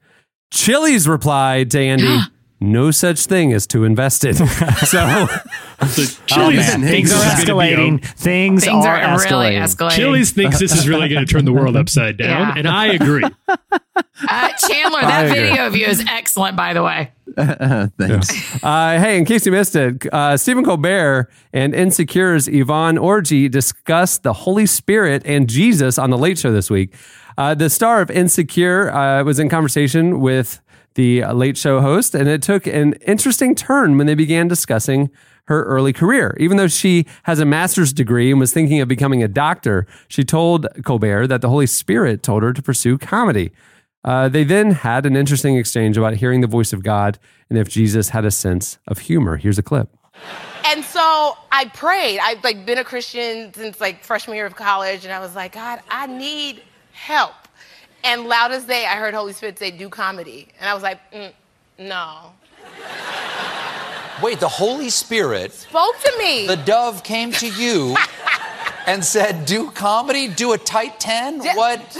A: Chili's replied to Andy. [GASPS] No such thing as too invested. [LAUGHS] so
D: The
C: oh,
D: Chili's
C: man,
D: thinks
C: things are
D: this is be
C: escalating. Things,
E: Things
C: are,
E: are,
C: escalating.
E: really escalating.
D: Chili's thinks this is really going to turn the world upside down,
E: Yeah.
D: and I agree. [LAUGHS]
E: Uh, Chandler, that
A: agree.
E: video of you is excellent, by the way. [LAUGHS]
B: Thanks.
A: Uh, hey, in case you missed it, uh, Stephen Colbert and Insecure's Yvonne Orji discussed the Holy Spirit and Jesus on the Late Show this week. Uh, the star of Insecure uh, was in conversation with the Late Show host, and it took an interesting turn when they began discussing her early career. Even though she has a master's degree and was thinking of becoming a doctor, she told Colbert that the Holy Spirit told her to pursue comedy. Uh, they then had an interesting exchange about hearing the voice of God and if Jesus had a sense of humor. Here's a clip.
G: And so I prayed. I've like been a Christian since like freshman year of college, and I was like, God, I need help. And loud as day, I heard Holy Spirit say, "Do comedy," and I was like, mm, No.
H: Wait, the Holy Spirit,
G: Spoke to me.
H: the dove came to you [LAUGHS] and said, Do comedy? Do a tight 10?
G: Yeah.
H: What? [LAUGHS]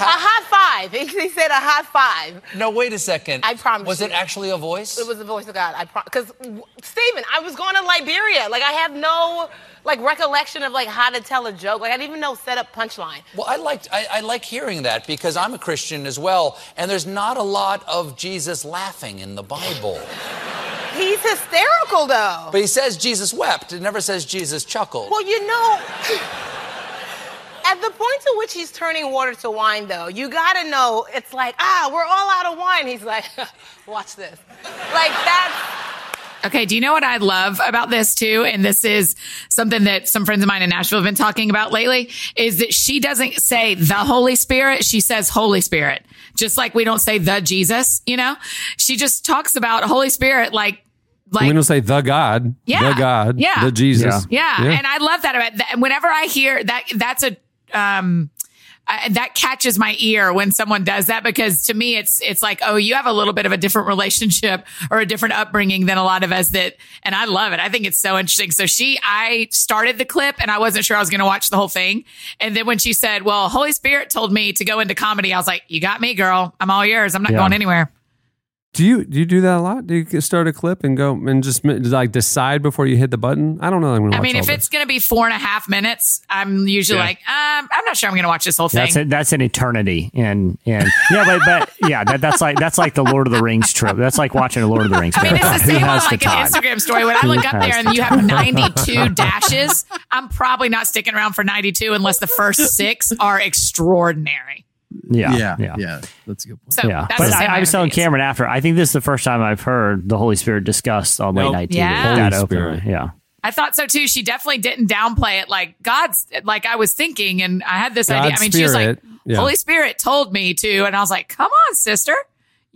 G: a high five. [LAUGHS] He, said a high five.
H: No, wait a second.
G: I promise
H: Was
G: you.
H: it actually a voice?
G: It was the voice of God. I because Stephen, I was going to Liberia. Like I have no like recollection of like how to tell a joke. Like I didn't even know set up punchline.
H: Well, I like I, I like hearing that because I'm a Christian as well, and there's not a lot of Jesus laughing in the Bible. [LAUGHS]
G: He's hysterical though.
H: But he says Jesus wept. It never says Jesus chuckled.
G: Well, you know, at the point to which he's turning water to wine, though, you gotta know it's like, ah, we're all out of wine. He's like, [LAUGHS] watch this. Like that's.
E: Okay, do you know what I love about this too? And this is something that some friends of mine in Nashville have been talking about lately is that she doesn't say the Holy Spirit. She says Holy Spirit. Just like we don't say the Jesus, you know? She just talks about Holy Spirit like, like
A: we don't say the God,
E: Yeah.
A: the God,
E: Yeah.
A: the Jesus.
E: Yeah, yeah. and I love that about that. Whenever I hear that, that's a um, I, that catches my ear when someone does that because to me it's it's like oh you have a little bit of a different relationship [LAUGHS] or a different upbringing than a lot of us that and I love it. I think it's so interesting. So she I started the clip and I wasn't sure I was going to watch the whole thing. And then when she said well Holy Spirit told me to go into comedy I was like you got me girl. I'm all yours. I'm not
C: Yeah.
E: going anywhere
A: Do you do you do that a lot? Do you start a clip and go and just like decide before you hit the button? I don't know. I'm gonna
E: I mean if
A: this.
E: it's going to be four and a half minutes I'm usually
D: Yeah.
E: like um, I'm not sure I'm going to watch this whole thing
C: That's a, that's an eternity, and and yeah, but but yeah, that, that's like that's like the Lord of the Rings trip. That's like watching a Lord of the Rings.
E: I mean, it's the same [LAUGHS] on like an? Instagram story. When I look up there
C: has
E: and you have [LAUGHS] 92 dashes, I'm probably not sticking around for 92 unless the first six are extraordinary.
C: Yeah,
B: yeah,
C: yeah,
B: yeah. That's a good point.
E: So
C: Yeah, but I, I was telling. Cameron after. I think this is the first time I've heard the Holy Spirit discussed on late
A: Nope.
C: night TV.
E: Yeah.
C: That
A: Holy
C: openly.
A: Spirit.
C: Yeah,
E: I thought so too. She definitely didn't downplay it. Like God's, like I was thinking, and I had this idea. I mean, she was like,
A: Spirit, yeah.
E: Holy Spirit told me to, and I was like, come on, sister,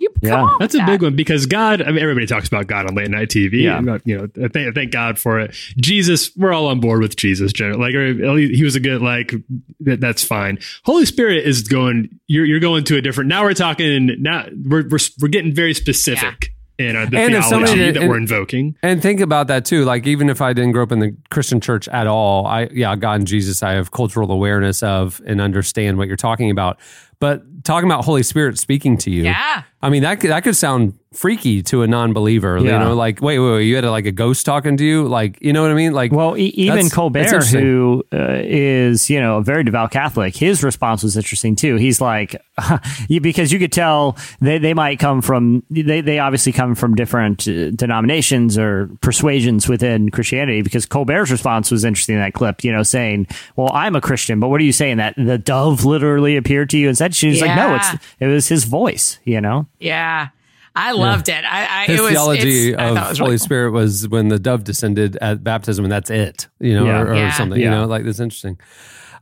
E: you
C: Yeah.
E: on.
D: That's a
E: that.
D: big one because God. I mean, everybody talks about God on late night TV.
C: Yeah.
D: and, you know, thank, thank God for it. Jesus, we're all on board with Jesus. Generally, like or he was a good like. That, that's fine. Holy Spirit is going. You're you're going to a different. Now we're talking. Now we're we're we're getting very specific in uh, the
A: And if
D: theology
A: somebody-
D: that
A: and-
D: we're invoking.
A: And think about that too. Like even if I didn't grow up in the Christian church at all, I yeah, God and Jesus, I have cultural awareness of and understand what you're talking about. But talking about Holy Spirit speaking to you,
E: Yeah.
A: I mean that could, that could sound freaky to a non-believer. You know, like wait, wait, wait, you had a, like a ghost talking to you, like you know what I mean? Like
C: Well, e- even
A: That's- that's
C: Colbert,
A: interesting.
C: who uh, is you know a very devout Catholic, his response was interesting too. He's like, [LAUGHS] because you could tell they, they might come from they they obviously come from different uh, denominations or persuasions within Christianity. Because Colbert's response was interesting in that clip, you know, saying, "Well, I'm a Christian, but what are you saying that the dove literally appeared to you?" Instead, she was like, "No, it's it was his voice," you know.
E: Yeah. I loved it. I, I
A: his
E: it was,
A: theology
E: it's-
A: of
E: thought it was
A: Holy
E: really cool.
A: Spirit was when the dove descended at baptism, and that's it. You know,
C: Yeah.
A: or, or
E: Yeah.
A: something. You know, like that's interesting.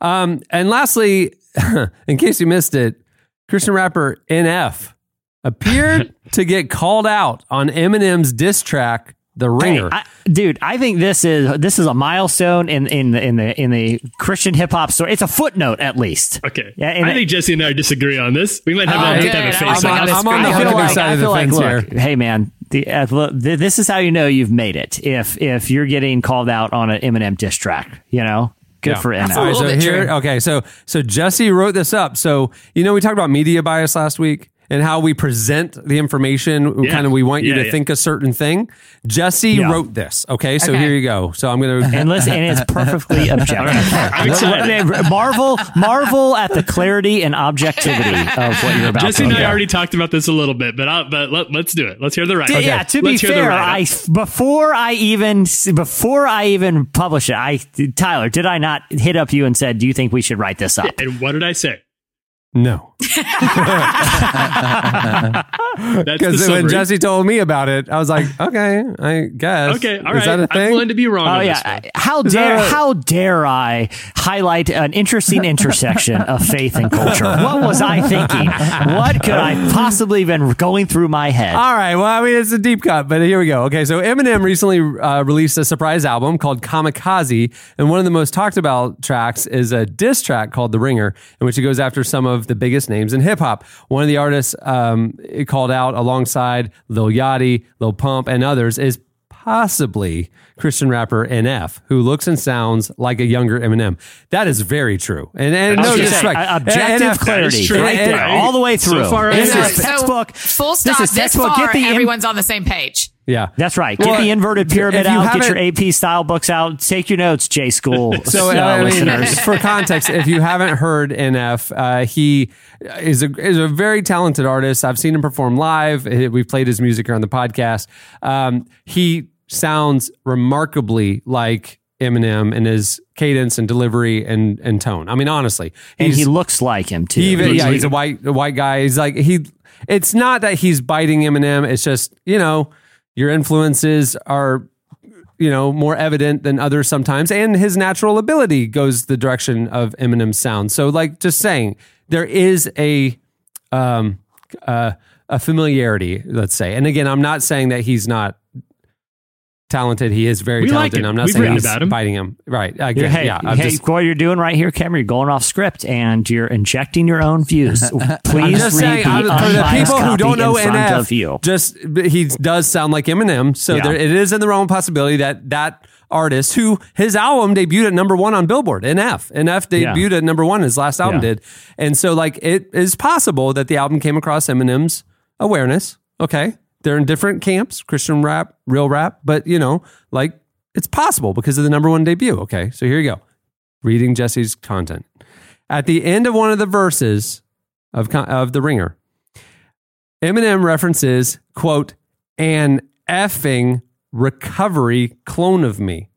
A: Um, and lastly, [LAUGHS] in case you missed it, Christian rapper NF appeared [LAUGHS] to get called out on Eminem's diss track, "The Ringer."
C: Hey, I, dude, I think this is this is a milestone in in the in the in the Christian hip hop story. It's a footnote at least.
D: Okay,
C: Yeah,
D: I
C: it-
D: think Jesse and I disagree on this. We might have, a,
E: good.
D: have a
E: I
D: face
E: was
D: on
E: like.
A: I'm on the other
C: like,
A: side of the
C: feel like
A: fence
C: look,
A: here.
C: hey man, the, uh, look, th- this is how you know you've made it. If if you're getting called out on an Eminem diss track, you know, good
A: Yeah.
C: for
E: That's a
C: Eminem.
A: All right, so
E: bit
A: here,
E: true.
A: okay, so so Jesse wrote this up. So you know, we talked about media bias last week and how we present the information.
D: Yeah.
A: Kind of, we want you
D: Yeah,
A: to
D: yeah.
A: think a certain thing. Jesse
C: Yeah.
A: wrote this. Okay, so
E: Okay.
A: here you go. So I'm gonna.
C: And listen, and it's [LAUGHS] perfectly objective.
D: I'm excited.
C: Marvel, marvel at the clarity and objectivity of what you're about
D: Jesse
C: to
D: and I
C: do.
D: already talked about this a little bit, but I'll, but let, let's do it. Let's hear the right.
C: Yeah, to be
D: Let's hear the
C: fair. I before I even before I even publish it, I Tyler, did I not hit up you and said, "Do you think we should write this up?"
D: And what did I say?
A: No,
D: That's the
A: because when. Jesse told me about it, I was like, okay, I guess.
D: Okay, all
A: Is
D: right.
A: that a
D: I'm willing to be wrong.
C: Oh
D: on
C: yeah,
D: this one.
C: how
A: Is
C: dare
A: a-
C: how dare I highlight an interesting intersection of faith and culture? What was I thinking? What could I possibly have been going through my head?
A: All right. Well, I mean, it's a deep cut, but here we go. Okay. So Eminem recently uh, released a surprise album called Kamikaze. And one of the most talked about tracks is a diss track called The Ringer, in which he goes after some of the biggest names in hip hop. One of the artists um, it called out alongside Lil Yachty, Lil Pump, and others is possibly Christian rapper NF, who looks and sounds like a younger Eminem. That is very true. And, and no
C: gonna say,
A: disrespect.
C: uh, objective
A: NF
C: clarity,
D: true.
C: right there, all the way
D: So
C: through.
D: far,
C: this
D: I
C: is
D: agree.
C: textbook.
E: full stop.
C: This is textbook.
E: far,
C: Get the
E: everyone's on the same page.
A: Yeah.
C: That's right. Get
A: Well,
C: the inverted pyramid out. Get your AP style books out. Take your notes, J School [LAUGHS]
A: So
C: uh,
A: mean,
C: listeners.
A: for [LAUGHS] context, if you haven't heard NF, uh, he is a is a very talented artist. I've seen him perform live. We've played his music here on the podcast. Um, he sounds remarkably like Eminem in his cadence and delivery and and tone. I mean, honestly,
C: and he looks like him too.
A: he yeah,
D: like
A: he's a white a white guy. He's like he. It's not that he's biting Eminem. It's just you know your influences are you know more evident than others sometimes, and his natural ability goes the direction of Eminem's sound. So like just saying there is a um uh, a familiarity, let's say. And again, I'm not saying that he's not talented. He is very
D: We
A: talented.
D: him.
A: I'm not
D: We've
A: saying
D: written
A: he's
D: about him.
A: biting him. Right. I
C: You're- hey,
A: yeah. I'm
C: hey,
A: just,
C: what you're doing right here, Cameron, you're going off script and you're injecting your own views. [LAUGHS]
A: I'm
C: Please
A: just
C: read
A: saying,
C: the
A: for the people who don't know
C: in front
A: NF,
C: of you.
A: just he does sound like Eminem. So
C: Yeah.
A: there, it is in the realm of possibility that that artist, who his album debuted at number one on Billboard, NF, NF
C: Yeah.
A: debuted at number one. His last album
C: Yeah.
A: did, and so like it is possible that the album came across Eminem's awareness. Okay, they're in different camps: Christian rap, real rap, but you know, like it's possible because of the number one debut. Okay, so here you go. Reading Jesse's content at the end of one of the verses of of the Ringer. Eminem references quote an effing recovery clone of me.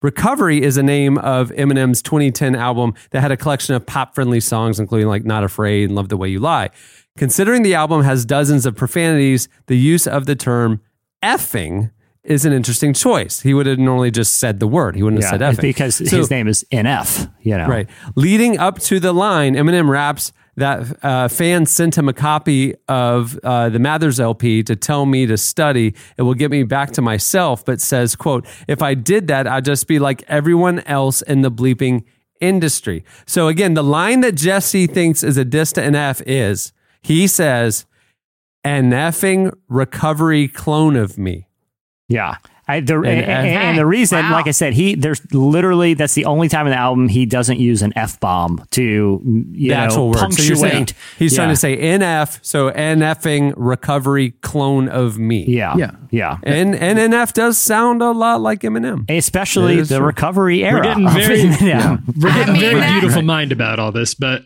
A: Recovery is a name of Eminem's 2010 album that had a collection of pop friendly songs, including like Not Afraid and Love the Way You Lie. Considering the album has dozens of profanities, the use of the term effing is an interesting choice. He would have normally just said the word. He wouldn't have said effing.
C: because
A: So-
C: his name is NF, you know.
A: Right. Leading up to the line, Eminem raps that uh, fans sent him a copy of uh, the Mathers LP to tell me to study. It will get me back to myself, but says, quote, if I did that, I'd just be like everyone else in the bleeping industry. So again, the line that Jesse thinks is a diss to NF is, he says, an effing recovery clone of me.
C: Yeah. I, the, and,
A: And-
C: and, and the reason,
E: Wow.
C: like I said, he there's literally that's the only time in the album he doesn't use an f bomb to you
A: the
C: know
A: actual word. So you're saying
C: punctuate.
A: he's trying to say NF, so NFing recovery clone of me.
C: yeah,
B: Yeah.
C: yeah.
A: And and NF does sound a lot like Eminem.
C: Especially the
A: true.
C: recovery era. [LAUGHS]
D: We're getting
C: of
D: very,
C: Eminem.
D: we're getting
E: I mean,
D: very
E: that-
D: beautiful mind about all this, but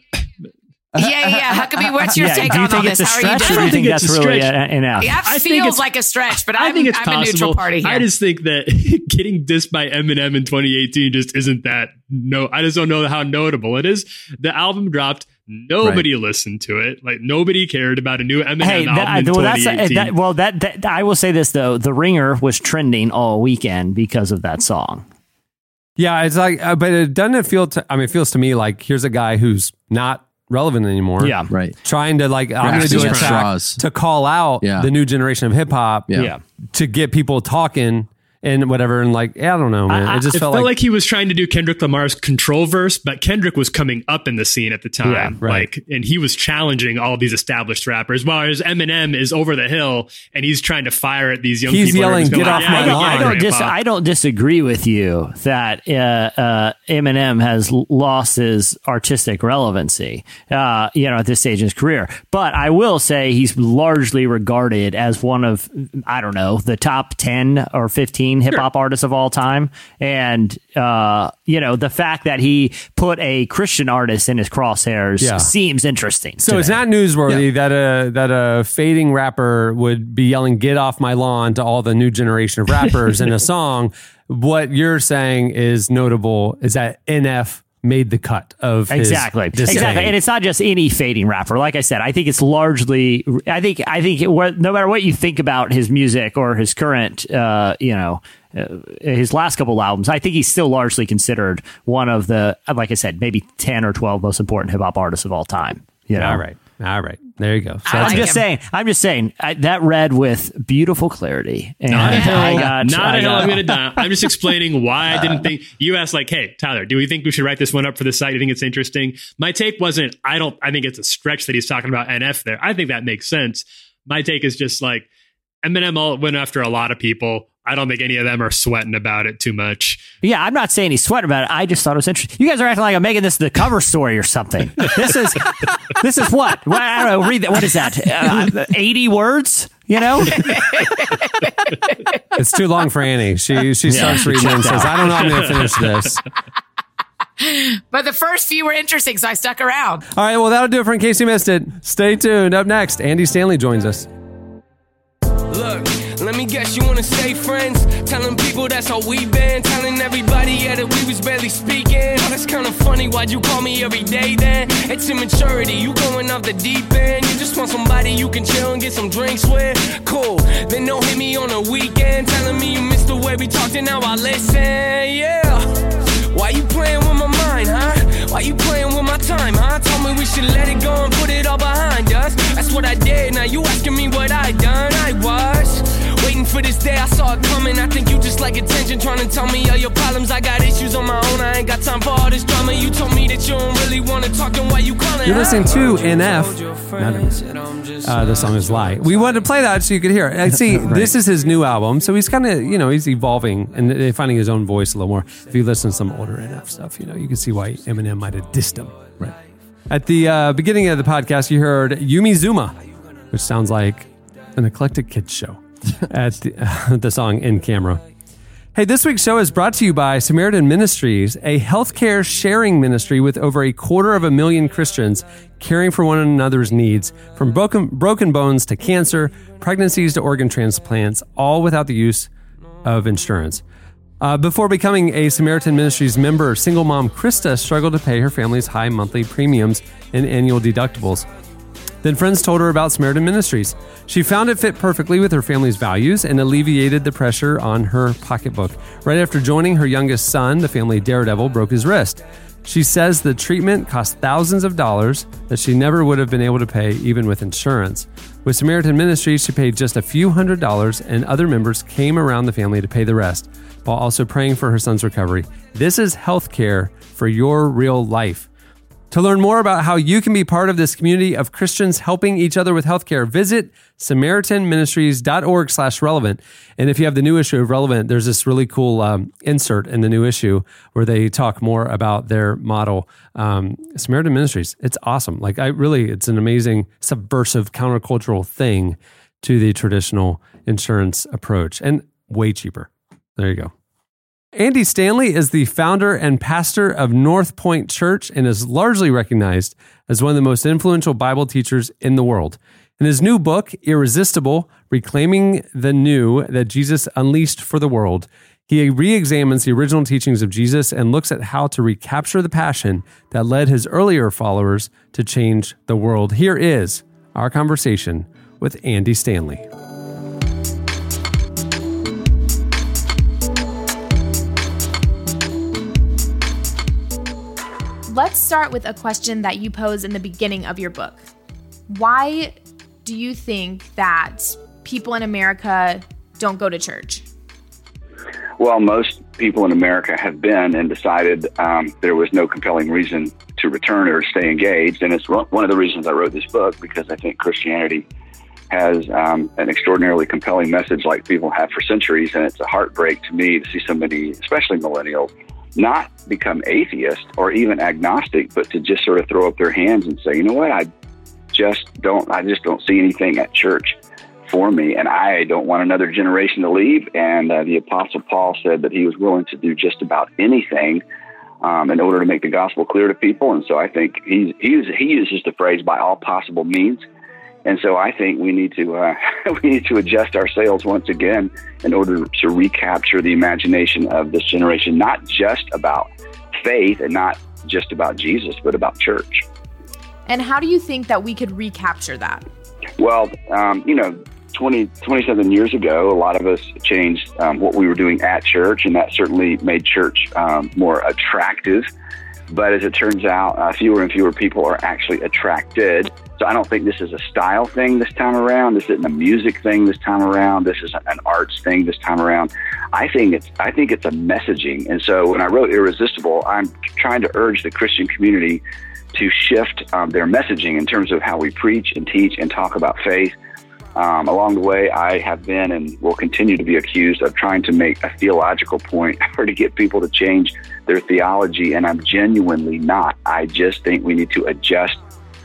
E: Yeah, yeah. Huckabee, what's your
C: Yeah,
E: take
C: do you
E: on all
C: think it's
E: this?
C: a
E: How are you
C: stretch or do
E: doing?
C: think
D: think
C: that's really
D: stretch.
C: a- enough?
E: That
D: I think
E: feels
D: it's-
E: like a stretch, but
D: I
E: I'm,
D: think it's
E: I'm
D: possible.
E: a neutral party here.
D: I just think that [LAUGHS] getting dissed by Eminem in 2018 just isn't that no. I just don't know how notable it is. The album dropped. Nobody listened to it. Like nobody cared about a new Eminem
C: Hey,
D: album
C: that,
D: in
C: well, that's
D: 2018.
C: that, well, that, that I will say this though: the Ringer was trending all weekend because of that song.
A: Yeah, it's like, uh, but it doesn't it feel. To, I mean, it feels to me like here's a guy who's not relevant anymore.
C: Yeah,
B: Right.
A: trying to like I'm going to do a
B: at
A: track
B: straws.
A: to call out
B: Yeah.
A: the new generation of hip hop.
B: Yeah.
C: yeah.
A: to get people talking and whatever. And like, yeah, I don't know, man.
C: I-
A: it just
D: it
A: felt,
D: felt
A: like,
D: like, he was trying to do Kendrick Lamar's control verse, but Kendrick was coming up in the scene at the time.
A: Yeah, right.
D: Like, and he was challenging all these established rappers, whereas Eminem is over the hill and he's trying to fire at these young
A: He's
D: people.
A: yelling, "Get
D: going
A: off
D: like,
A: my
D: yeah, I get
A: lawn."
D: it,
C: I don't, dis- I don't disagree with you that uh, uh, Eminem has lost his artistic relevancy, uh, you know, at this stage in his career. But I will say he's largely regarded as one of, I don't know, the top 10 or 15 hip hop artists of all time. And, uh, you know, the fact that he put a Christian artist in his crosshairs
A: Yeah.
C: seems interesting.
A: So
C: to
A: it's
C: me.
A: not newsworthy that a that a fading rapper would be yelling "Get off my lawn" to all the new generation of rappers in a [LAUGHS] song. What you're saying is notable is that NF made the cut of
C: Exactly. Exactly. And it's not just any fading rapper. Like I said, I think it's largely, I think, I think what- no matter what you think about his music or his current, uh, you know, uh, his last couple albums, I think he's still largely considered one of the, like I said, maybe 10 or 12 most important hip hop artists of all time. You know?
A: all right, all right. There you go. So
C: I'm just saying. I'm just saying I, that read with beautiful clarity. And
D: Not a hill.
C: I got,
D: not
C: I
D: a hill. I'm gonna die. I'm just explaining why I didn't think. You asked like, "Hey, Tyler, do we think we should write this one up for the site? Do you think it's interesting?" My take wasn't. I don't. I think it's a stretch that he's talking about NF there. I think that makes sense. My take is just like Eminem all went after a lot of people. I don't think any of them are sweating about it too much.
C: Yeah, I'm not saying he's sweating about it. I just thought it was interesting. You guys are acting like I'm making this the cover story or something. This is [LAUGHS] this is what? Well, I don't know. Read that. What is that? Uh, Eighty words? You know? [LAUGHS]
A: it's too long for Annie. She she starts reading and says, "I don't know. I'm going [LAUGHS] to finish this."
E: But the first few were interesting, so I stuck around.
A: All right. Well, that'll do it for in case you missed it. Stay tuned. Up next, Andy Stanley joins us.
I: Me guess you wanna stay friends. Telling people that's how we been. Telling everybody, yeah, that we was barely speaking. Oh, that's kinda funny, why'd you call me every day then? It's immaturity, you going off the deep end. You just want somebody you can chill and get some drinks with. Cool, then don't hit me on the weekend. Telling me you missed the way we talked and now I listen, yeah. Why you playing with my mind, huh? Why you playing with my time, huh? Told me we should let it go and put it all behind us. That's what I did. Now you asking me what I for this day, I saw it coming. I think you just like attention, trying to tell me all your problems. I got issues on my own, I ain't got time for all this drama. You told me that you don't really want to talk, then why you calling?
A: You're listening to NF. Uh, the song is Lie. We wanted to play that so you could hear it. See, [LAUGHS] this is his new album, so he's kind of, you know, he's evolving and finding his own voice a little more. If you listen to some older NF stuff, you know, you can see why Eminem might have dissed him. Right. At the uh, beginning of the podcast, you heard Yumi Zouma, which sounds like an eclectic kids show at the, uh, [LAUGHS] the song In Camera. Hey, this week's show is brought to you by Samaritan Ministries, a healthcare sharing ministry with over a quarter of a million Christians caring for one another's needs, from broken, broken bones to cancer, pregnancies to organ transplants, all without the use of insurance. Uh, before becoming a Samaritan Ministries member, single mom Krista struggled to pay her family's high monthly premiums and annual deductibles. Then friends told her about Samaritan Ministries. She found it fit perfectly with her family's values and alleviated the pressure on her pocketbook. Right after joining her youngest son, the family daredevil broke his wrist. She says the treatment cost thousands of dollars that she never would have been able to pay even with insurance. With Samaritan Ministries, she paid just a few hundred dollars, and other members came around the family to pay the rest, while also praying for her son's recovery. This is healthcare for your real life. To learn more about how you can be part of this community of Christians helping each other with healthcare, visit samaritanministries.org slash relevant. And if you have the new issue of Relevant, there's this really cool um, insert in the new issue where they talk more about their model. Um, Samaritan Ministries, it's awesome. Like I really, it's an amazing subversive countercultural thing to the traditional insurance approach and way cheaper. There you go. Andy Stanley is the founder and pastor of North Point Church and is largely recognized as one of the most influential Bible teachers in the world. In his new book, Irresistible Reclaiming the New that Jesus Unleashed for the World, he re examines the original teachings of Jesus and looks at how to recapture the passion that led his earlier followers to change the world. Here is our conversation with Andy Stanley.
J: Let's start with a question that you pose in the beginning of your book. Why do you think that people in America don't go to church?
K: Well, most people in America have been and decided um, there was no compelling reason to return or stay engaged. And it's one of the reasons I wrote this book because I think Christianity has um, an extraordinarily compelling message like people have for centuries. And it's a heartbreak to me to see so many, especially millennials, not become atheist or even agnostic, but to just sort of throw up their hands and say, you know what, I just don't, I just don't see anything at church for me, and I don't want another generation to leave. And uh, the Apostle Paul said that he was willing to do just about anything um, in order to make the gospel clear to people. And so I think he's, he he uses the phrase by all possible means. And so I think we need to uh, [LAUGHS] we need to adjust our sails once again in order to recapture the imagination of this generation, not just about faith and not just about Jesus, but about church.
J: And how do you think that we could recapture that?
K: Well, um, you know, 20, 27 years ago, a lot of us changed um, what we were doing at church, and that certainly made church um, more attractive. But as it turns out, uh, fewer and fewer people are actually attracted. So I don't think this is a style thing this time around. This isn't a music thing this time around. This is an arts thing this time around. I think it's I think it's a messaging. And so when I wrote Irresistible, I'm trying to urge the Christian community to shift um, their messaging in terms of how we preach and teach and talk about faith. Um, along the way, I have been and will continue to be accused of trying to make a theological point [LAUGHS] or to get people to change their theology, and I'm genuinely not. I just think we need to adjust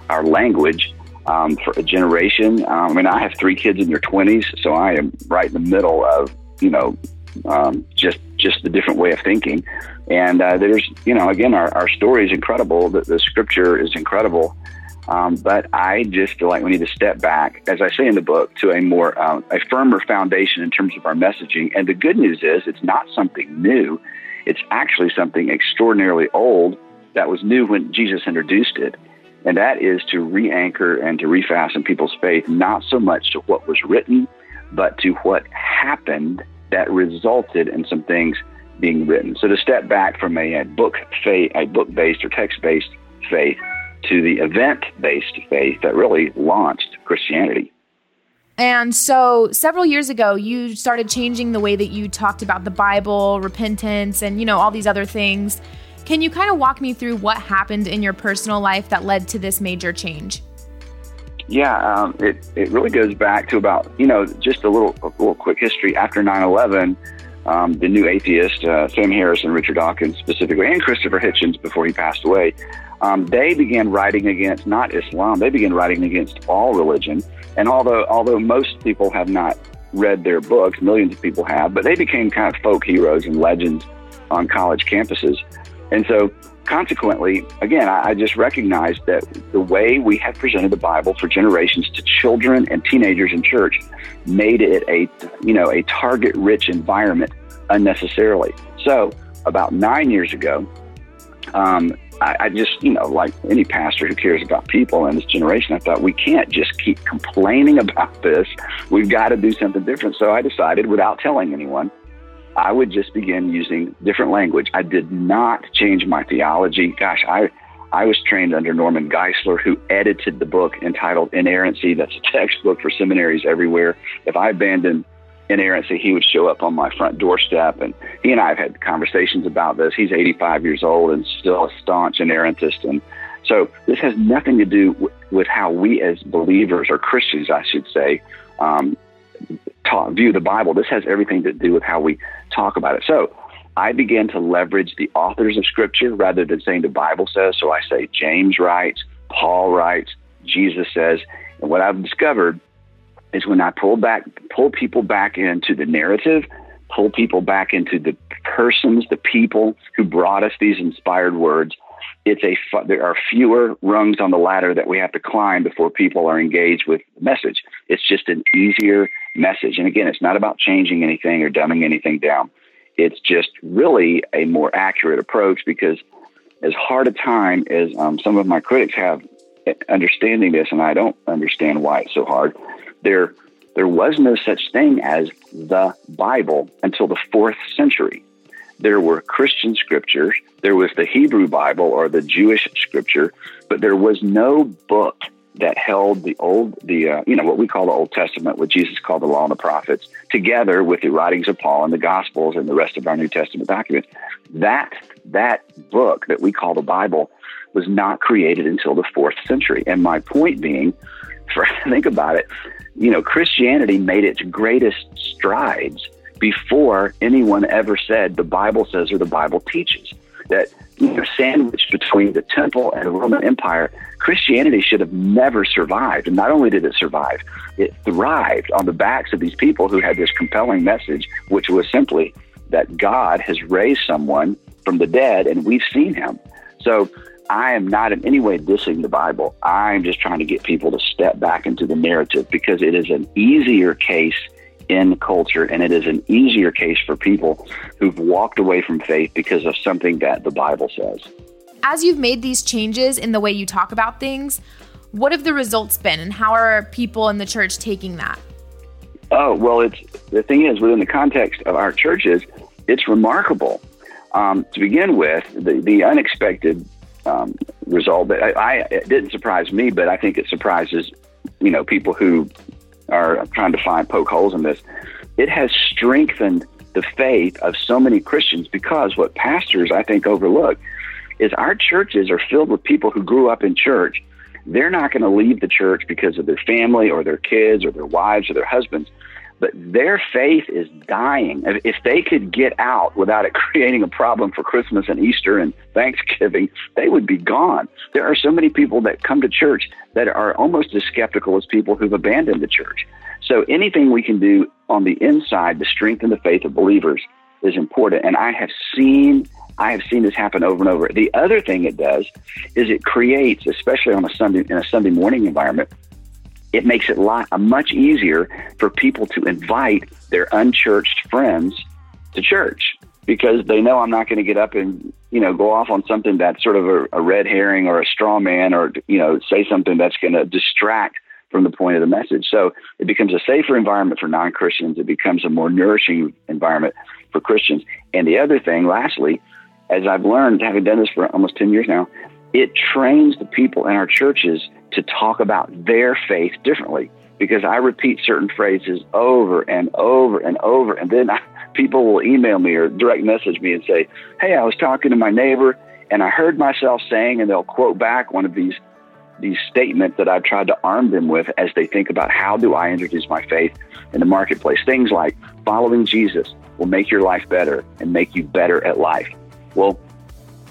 K: our language um, for a generation. Um, I mean, I have three kids in their 20s, so I am right in the middle of, you know, um, just just the different way of thinking. And uh, there's, you know, again, our, our story is incredible. The, the scripture is incredible. Um, but I just feel like we need to step back, as I say in the book, to a more um, a firmer foundation in terms of our messaging. And the good news is, it's not something new; it's actually something extraordinarily old that was new when Jesus introduced it, and that is to re-anchor and to refasten people's faith, not so much to what was written, but to what happened that resulted in some things being written. So to step back from a, a book faith, a book-based or text-based faith to the event based faith that really launched Christianity.
J: And so several years ago, you started changing the way that you talked about the Bible, repentance, and, you know, all these other things. Can you kind of walk me through what happened in your personal life that led to this major change?
K: Yeah, um, it, it really goes back to about, you know, just a little, a little quick history. After 9 11, um, the new atheist, uh, Sam Harris and Richard Dawkins specifically, and Christopher Hitchens before he passed away, um, they began writing against not Islam, they began writing against all religion. And although, although most people have not read their books, millions of people have, but they became kind of folk heroes and legends on college campuses. And so, consequently, again, I, just recognized that the way we have presented the Bible for generations to children and teenagers in church made it a, you know, a target-rich environment unnecessarily. So, about nine years ago, um, I, I just, you know, like any pastor who cares about people in this generation, I thought we can't just keep complaining [LAUGHS] about this. We've got to do something different. So I decided, without telling anyone, I would just begin using different language. I did not change my theology. Gosh, I I was trained under Norman Geisler, who edited the book entitled Inerrancy. That's a [LAUGHS] textbook for seminaries everywhere. If I abandoned inerrancy, he would show up on my front doorstep. And he and I have had conversations about this. He's 85 years old and still a staunch inerrantist. And so this has nothing to do with how we as believers or Christians, I should say, um, view the Bible. This has everything to do with how we talk about it. So I began to leverage the authors of Scripture rather than saying the Bible says. So I say James writes, Paul writes, Jesus says. And what I've discovered is when I pull back, pull people back into the narrative, pull people back into the persons, the people who brought us these inspired words. It's a there are fewer rungs on the ladder that we have to climb before people are engaged with the message. It's just an easier message. And again, it's not about changing anything or dumbing anything down. It's just really a more accurate approach because as hard a time as um, some of my critics have understanding this, and I don't understand why it's so hard there there was no such thing as the Bible until the fourth century. There were Christian scriptures, there was the Hebrew Bible or the Jewish scripture, but there was no book that held the old, the uh, you know what we call the Old Testament, what Jesus called the Law and the Prophets, together with the writings of Paul and the Gospels and the rest of our New Testament documents. That that book that we call the Bible was not created until the fourth century. And my point being, [LAUGHS] for think about it, you know, Christianity made its greatest strides before anyone ever said the Bible says or the Bible teaches. That, you know, sandwiched between the temple and the Roman Empire, Christianity should have never survived. And not only did it survive, it thrived on the backs of these people who had this compelling message, which was simply that God has raised someone from the dead and we've seen him. So I am not in any way dissing the Bible. I'm just trying to get people to step back into the narrative because it is an easier case in culture and it is an easier case for people who've walked away from faith because of something that the Bible says.
J: As you've made these changes in the way you talk about things, what have the results been and how are people in the church taking that?
K: Oh, well, it's the thing is within the context of our churches, it's remarkable. Um, to begin with, the, the unexpected um, result. But I, I, it didn't surprise me, but I think it surprises you know people who are trying to find poke holes in this. It has strengthened the faith of so many Christians because what pastors I think overlook is our churches are filled with people who grew up in church. They're not going to leave the church because of their family or their kids or their wives or their husbands but their faith is dying. If they could get out without it [LAUGHS] creating a problem for Christmas and Easter and Thanksgiving, they would be gone. There are so many people that come to church that are almost as skeptical as people who've abandoned the church. So anything we can do on the inside to strengthen the faith of believers is important. And I have seen I have seen this happen over and over. The other thing it does is it creates, especially on a Sunday in a Sunday morning environment, it makes it lot, much easier for people to invite their unchurched friends to church because they know I'm not going to get up and you know go off on something that's sort of a, a red herring or a straw man or you know say something that's going to distract from the point of the message. So it becomes a safer environment for non Christians. It becomes a more nourishing environment for Christians. And the other thing, lastly, as I've learned, having done this for almost 10 years now, it trains the people in our churches to talk about their faith differently. because I repeat certain phrases over and over and over. And then I, people will email me or direct message me and say, Hey, I was talking to my neighbor and I heard myself saying, and they'll quote back one of these these statements that I've tried to arm them with as they think about how do I introduce my faith in the marketplace. Things like following Jesus will make your life better and make you better at life. Well,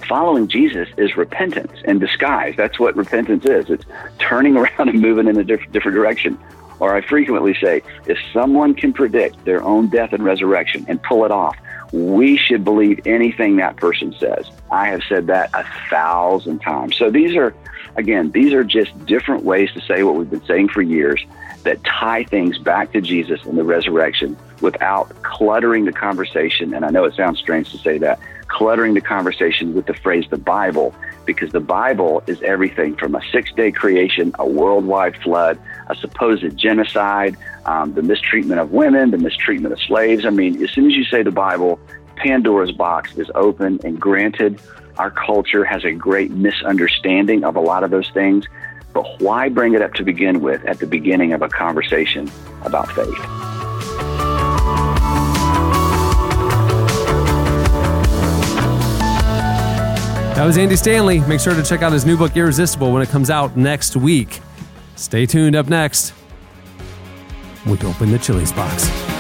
K: following Jesus is repentance in disguise. That's what repentance is. It's turning [LAUGHS] around and moving in a diff- different direction. Or I frequently say, if someone can predict their own death and resurrection and pull it off, we should believe anything that person says. I have said that a thousand times. So these are, again, these are just different ways to say what we've been saying for years that tie things back to Jesus and the resurrection without cluttering the conversation. And I know it sounds strange to say that, cluttering the conversation with the phrase the Bible, because the Bible is everything from a six day creation, a worldwide flood, a supposed genocide, um, the mistreatment of women, the mistreatment of slaves. I mean, as soon as you say the Bible, Pandora's box is open and granted. Our culture has a great misunderstanding of a lot of those things. But why bring it up to begin with at the beginning of a conversation about faith?
A: That was Andy Stanley. Make sure to check out his new book, Irresistible, when it comes out next week. Stay tuned. Up next, we open the Chili's box.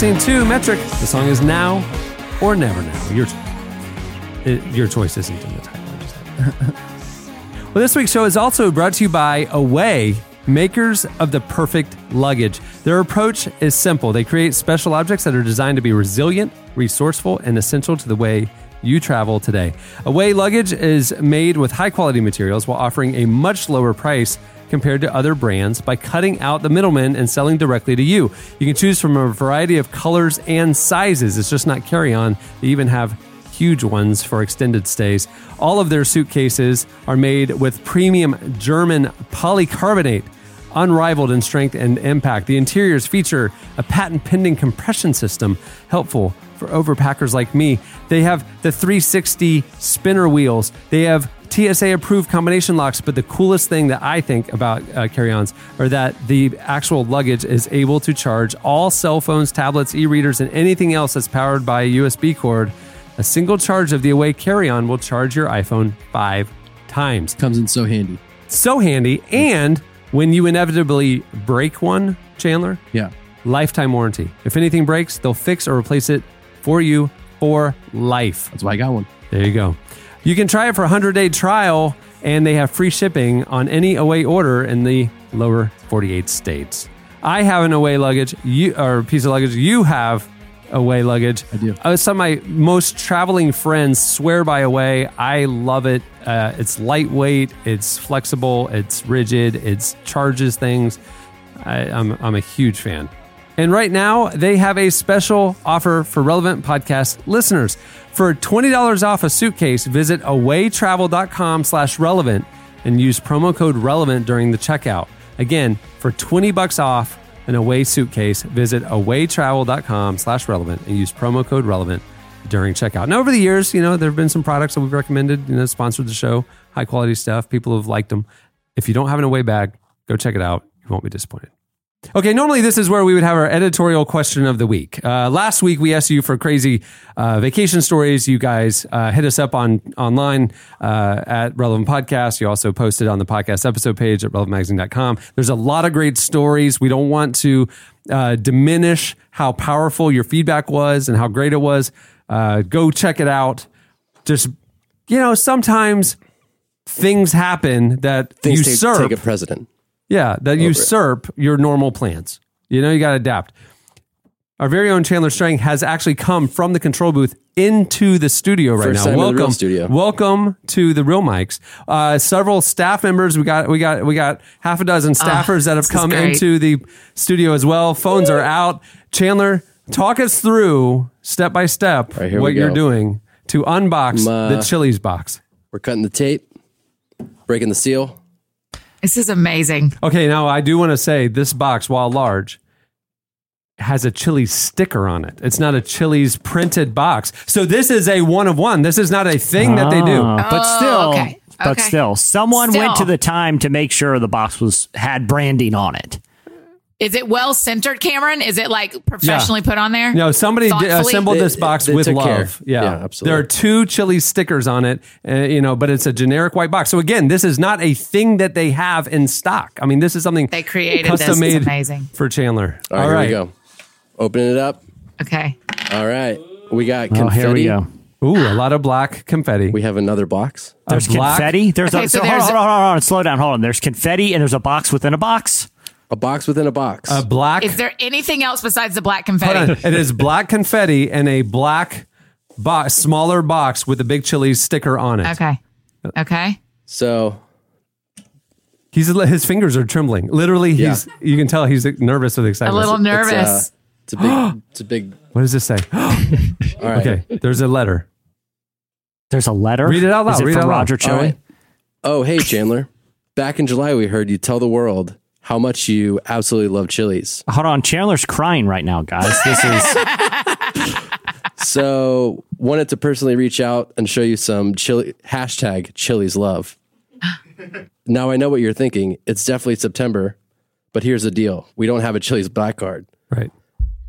A: Listening to Metric. The song is Now or Never Now. Your, it, uh, your choice isn't in the title. [LAUGHS] Well, this week's show is also brought to you by Away, makers of the perfect luggage. Their approach is simple. They create special objects that are designed to be resilient, resourceful, and essential to the way you travel today. Away luggage is made with high quality materials while offering a much lower price compared to other brands by cutting out the middleman and selling directly to you. You can choose from a variety of colors and sizes. It's just not carry on. They even have huge ones for extended stays. All of their suitcases are made with premium German polycarbonate, unrivaled in strength and impact. The interiors feature a patent pending compression system, helpful for overpackers like me. They have the 360 spinner wheels. They have TSA approved combination locks, but the coolest thing that I think about uh, carry ons are that the actual luggage is able to charge all cell phones, tablets, e readers, and anything else that's powered by a USB cord. A single charge of the Away carry on will charge your iPhone five times.
B: Comes in so handy.
A: So handy. And when you inevitably break one, Chandler,
B: Yeah.
A: lifetime warranty. If anything breaks, they'll fix or replace it for you for life.
B: That's why I got one.
A: There you go. You can try it for a 100 day trial, and they have free shipping on any away order in the lower 48 states. I have an away luggage, you or piece of luggage. You have away luggage.
B: I do.
A: Uh, some of my most traveling friends swear by away. I love it. Uh, it's lightweight. It's flexible. It's rigid. It charges things. I, I'm I'm a huge fan. And right now, they have a special offer for relevant podcast listeners. For $20 off a suitcase, visit awaytravel.com slash relevant and use promo code relevant during the checkout. Again, for 20 bucks off an away suitcase, visit awaytravel.com slash relevant and use promo code relevant during checkout. Now, over the years, you know, there have been some products that we've recommended, you know, sponsored the show, high quality stuff. People have liked them. If you don't have an away bag, go check it out. You won't be disappointed. Okay, normally this is where we would have our editorial question of the week. Uh, last week we asked you for crazy uh, vacation stories. You guys uh, hit us up on online uh, at Relevant Podcast. You also posted on the podcast episode page at relevantmagazine.com. There's a lot of great stories. We don't want to uh, diminish how powerful your feedback was and how great it was. Uh, go check it out. Just you know, sometimes things happen that
B: Things take,
A: usurp
B: take a president.
A: Yeah, that
B: Over it.
A: usurp your normal plans. You know, you got to adapt. Our very own Chandler Strang has actually come from the control booth into the studio right
B: First
A: now.
B: time in the
A: welcome,
B: real studio.
A: welcome to the real mics. Uh, several staff members. We got, we got, we got half a dozen staffers that have come into the studio as well. Phones are out. Chandler, talk us through step by step
B: right, here
A: what
B: we
A: you're doing to unbox the Chili's box.
B: We're cutting the tape, breaking the seal.
E: This is amazing.
A: Okay, now I do want to say this box, while large, has a Chili's sticker on it. It's not a Chili's printed box. So this is a one of one. This is not a thing that they do.
C: Oh, but
E: Oh,
C: still,
E: okay.
C: but
E: Okay.
C: still, someone went to the time to make sure the box was had branding on it.
E: Is it well centered, Cameron? Is it like professionally put on there?
A: No, somebody d- assembled
B: They-
A: this box
B: they
A: with love. Yeah.
B: Yeah, absolutely.
A: There are two Chili's stickers on it, uh, you know, but it's a generic white box. So again, this is not a thing that they have in stock. I mean, this is something
E: They created
A: custom
E: It's
A: made
E: amazing.
A: for Chandler.
B: All right, here we go. Opening it up.
E: Okay.
B: All right. We got
C: Oh,
B: confetti.
C: here we go.
A: Ooh, a lot of black confetti.
B: We have another box.
C: There's
A: black-
C: confetti. There's
E: Okay,
C: a,
E: so
C: so, hold, on,
E: there's-
C: hold on, hold on, hold on. Slow down. Hold on. There's confetti and there's a box within a box.
B: A box within a box.
A: A black.
E: Is there anything else besides the black confetti?
A: It is black confetti and a black box, smaller box with a big Chili's sticker on it.
E: Okay. Okay.
B: so
A: He's his fingers are trembling. Literally, he's you can tell he's nervous with excitement.
E: A
A: excitement.
E: little
B: it's,
E: nervous.
B: uh, it's a big. [GASPS] it's a big.
A: What does this say? [GASPS] [GASPS]
B: All right.
A: okay, there's a letter.
C: There's a letter.
A: Read it out loud.
C: Is it
A: Read it
C: from
A: out.
C: Roger
B: All
C: Chili?
B: right. Oh, hey Chandler. Back in July, we heard you tell the world how much you absolutely love Chili's.
C: Hold on. Chandler's crying right now, guys. This is [LAUGHS]
B: So wanted to personally reach out and show you some chili hashtag Chili's love. [GASPS] now I know what you're thinking. It's definitely September, but here's the deal: we don't have a Chili's black card,
A: Right.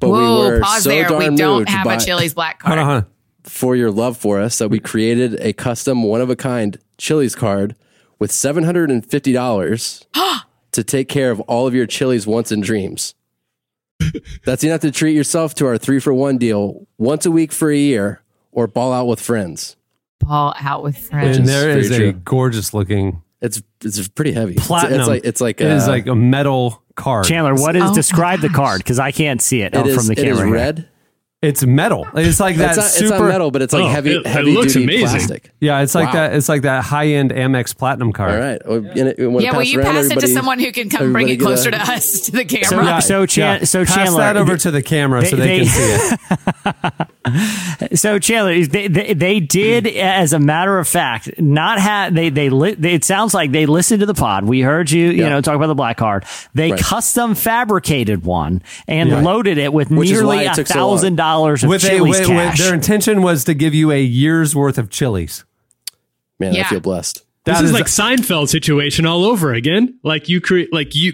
B: but
E: Whoa,
B: we were
E: pause
B: so
E: there. We don't have
B: by,
E: a Chili's black card.
A: on, hold on.
B: for your love for us that we created a custom one of a kind Chili's card with seven hundred and fifty dollars [GASPS] [GASPS] to take care of all of your Chili's wants and dreams. [LAUGHS] That's enough to treat yourself to our three for one deal once a week for a year or ball out with friends.
E: Ball out with friends.
A: And there is
B: very
A: a gorgeous looking
B: It's it's pretty heavy. It's-
A: platinum.
B: It's, like it's like
A: it is
B: uh,
A: like a metal card.
C: Chandler. What is
E: Oh,
C: describe the card because I can't see it,
B: it
C: oh,
B: is,
C: from the
B: it is
C: camera. here.
B: red.
A: It's metal. It's like that
B: It's not,
A: super.
B: it's not metal, but it's like
D: Oh,
B: heavy
D: it- it
B: heavy
D: looks
B: duty
D: amazing.
B: plastic.
A: Yeah, it's like
B: Wow.
A: that. It's like that high end Amex platinum card.
B: All right. Well, and it- when
E: yeah,
B: it
E: will you
B: around,
E: pass it to someone who can come bring it closer
B: a-
E: to us to the
C: So,
E: camera?
A: Yeah,
C: so, Chan-
A: yeah.
C: so
A: Pass
C: Chandler,
A: that over to the camera so they,
C: they-
A: can see it. [LAUGHS]
C: So Chandler, they, they, they did, as a matter of fact, not have they they, li- they it sounds like they listened to the pod. We heard you, you
B: Yeah.
C: know, talk about the black card. They
B: Right.
C: custom fabricated one and
A: Yeah.
C: loaded it with
B: Which
C: nearly a
B: took so long.
C: thousand dollars of
A: With a, with,
C: cash.
A: with their intention was to give you a year's worth of chilies.
B: Man,
E: Yeah.
B: I feel blessed.
D: This
A: That
D: is,
A: is-
D: like Seinfeld situation all over again. Like you create, like you,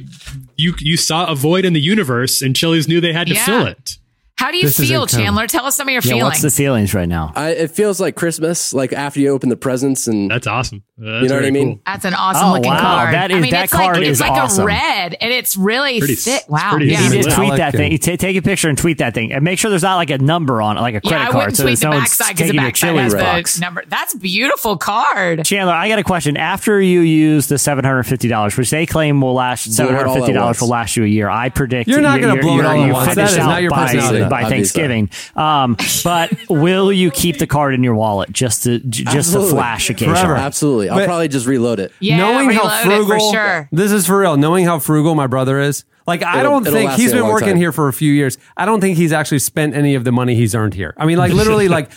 D: you, you saw a void in the universe, and Chili's knew they had to
E: Yeah.
D: fill it.
E: How do you
A: This
E: feel. Chandler? Tell us some of your
C: yeah,
E: feelings.
C: what's the feelings right now?
B: I, it feels like Christmas, like after you open the presents and
D: That's awesome. Uh, that's
B: You know what I mean?
D: cool.
E: That's an awesome
C: Oh,
E: looking
C: wow.
E: card.
C: That
E: I mean,
C: that
E: it's
C: card
E: like,
C: is
E: it's like
C: awesome.
E: a red, and it's really
D: Pretty-
E: thick. Wow. yeah.
C: You
D: Yeah,
C: just tweet that thing. You ta- take a picture and tweet that thing, and make sure there's not like a number on it, like a credit
E: Yeah, I
C: card.
E: wouldn't
C: so
E: tweet the
C: someone's
E: backside because the backside
C: Chili's
E: has
C: box.
E: the number. That's beautiful card.
C: Chandler, I got a question. After you use the seven hundred fifty dollars, which they claim will last
B: Blow it
C: seven
B: all
C: hundred
B: at
C: fifty dollars will last you a year, I predict
A: You're not gonna blow it all
C: you're
A: at once. That is not your
C: by,
A: personality.
C: By
B: Obviously.
C: Thanksgiving. Um, but will you keep the card in your wallet just to j- just to
B: Absolutely.
C: flash occasionally?
A: Forever.
B: absolutely. I'll
A: But-
B: probably just reload it.
E: Yeah,
A: knowing how
E: reload it
A: frugal,
E: for sure.
A: this is for real. Knowing how frugal my brother is, like I
B: It'll-
A: don't
B: it'll
A: think
B: last
A: he's
B: me a
A: been
B: long
A: working
B: time.
A: here for a few years. I don't think he's actually spent any of the money he's earned here. I mean, like literally, [LAUGHS] like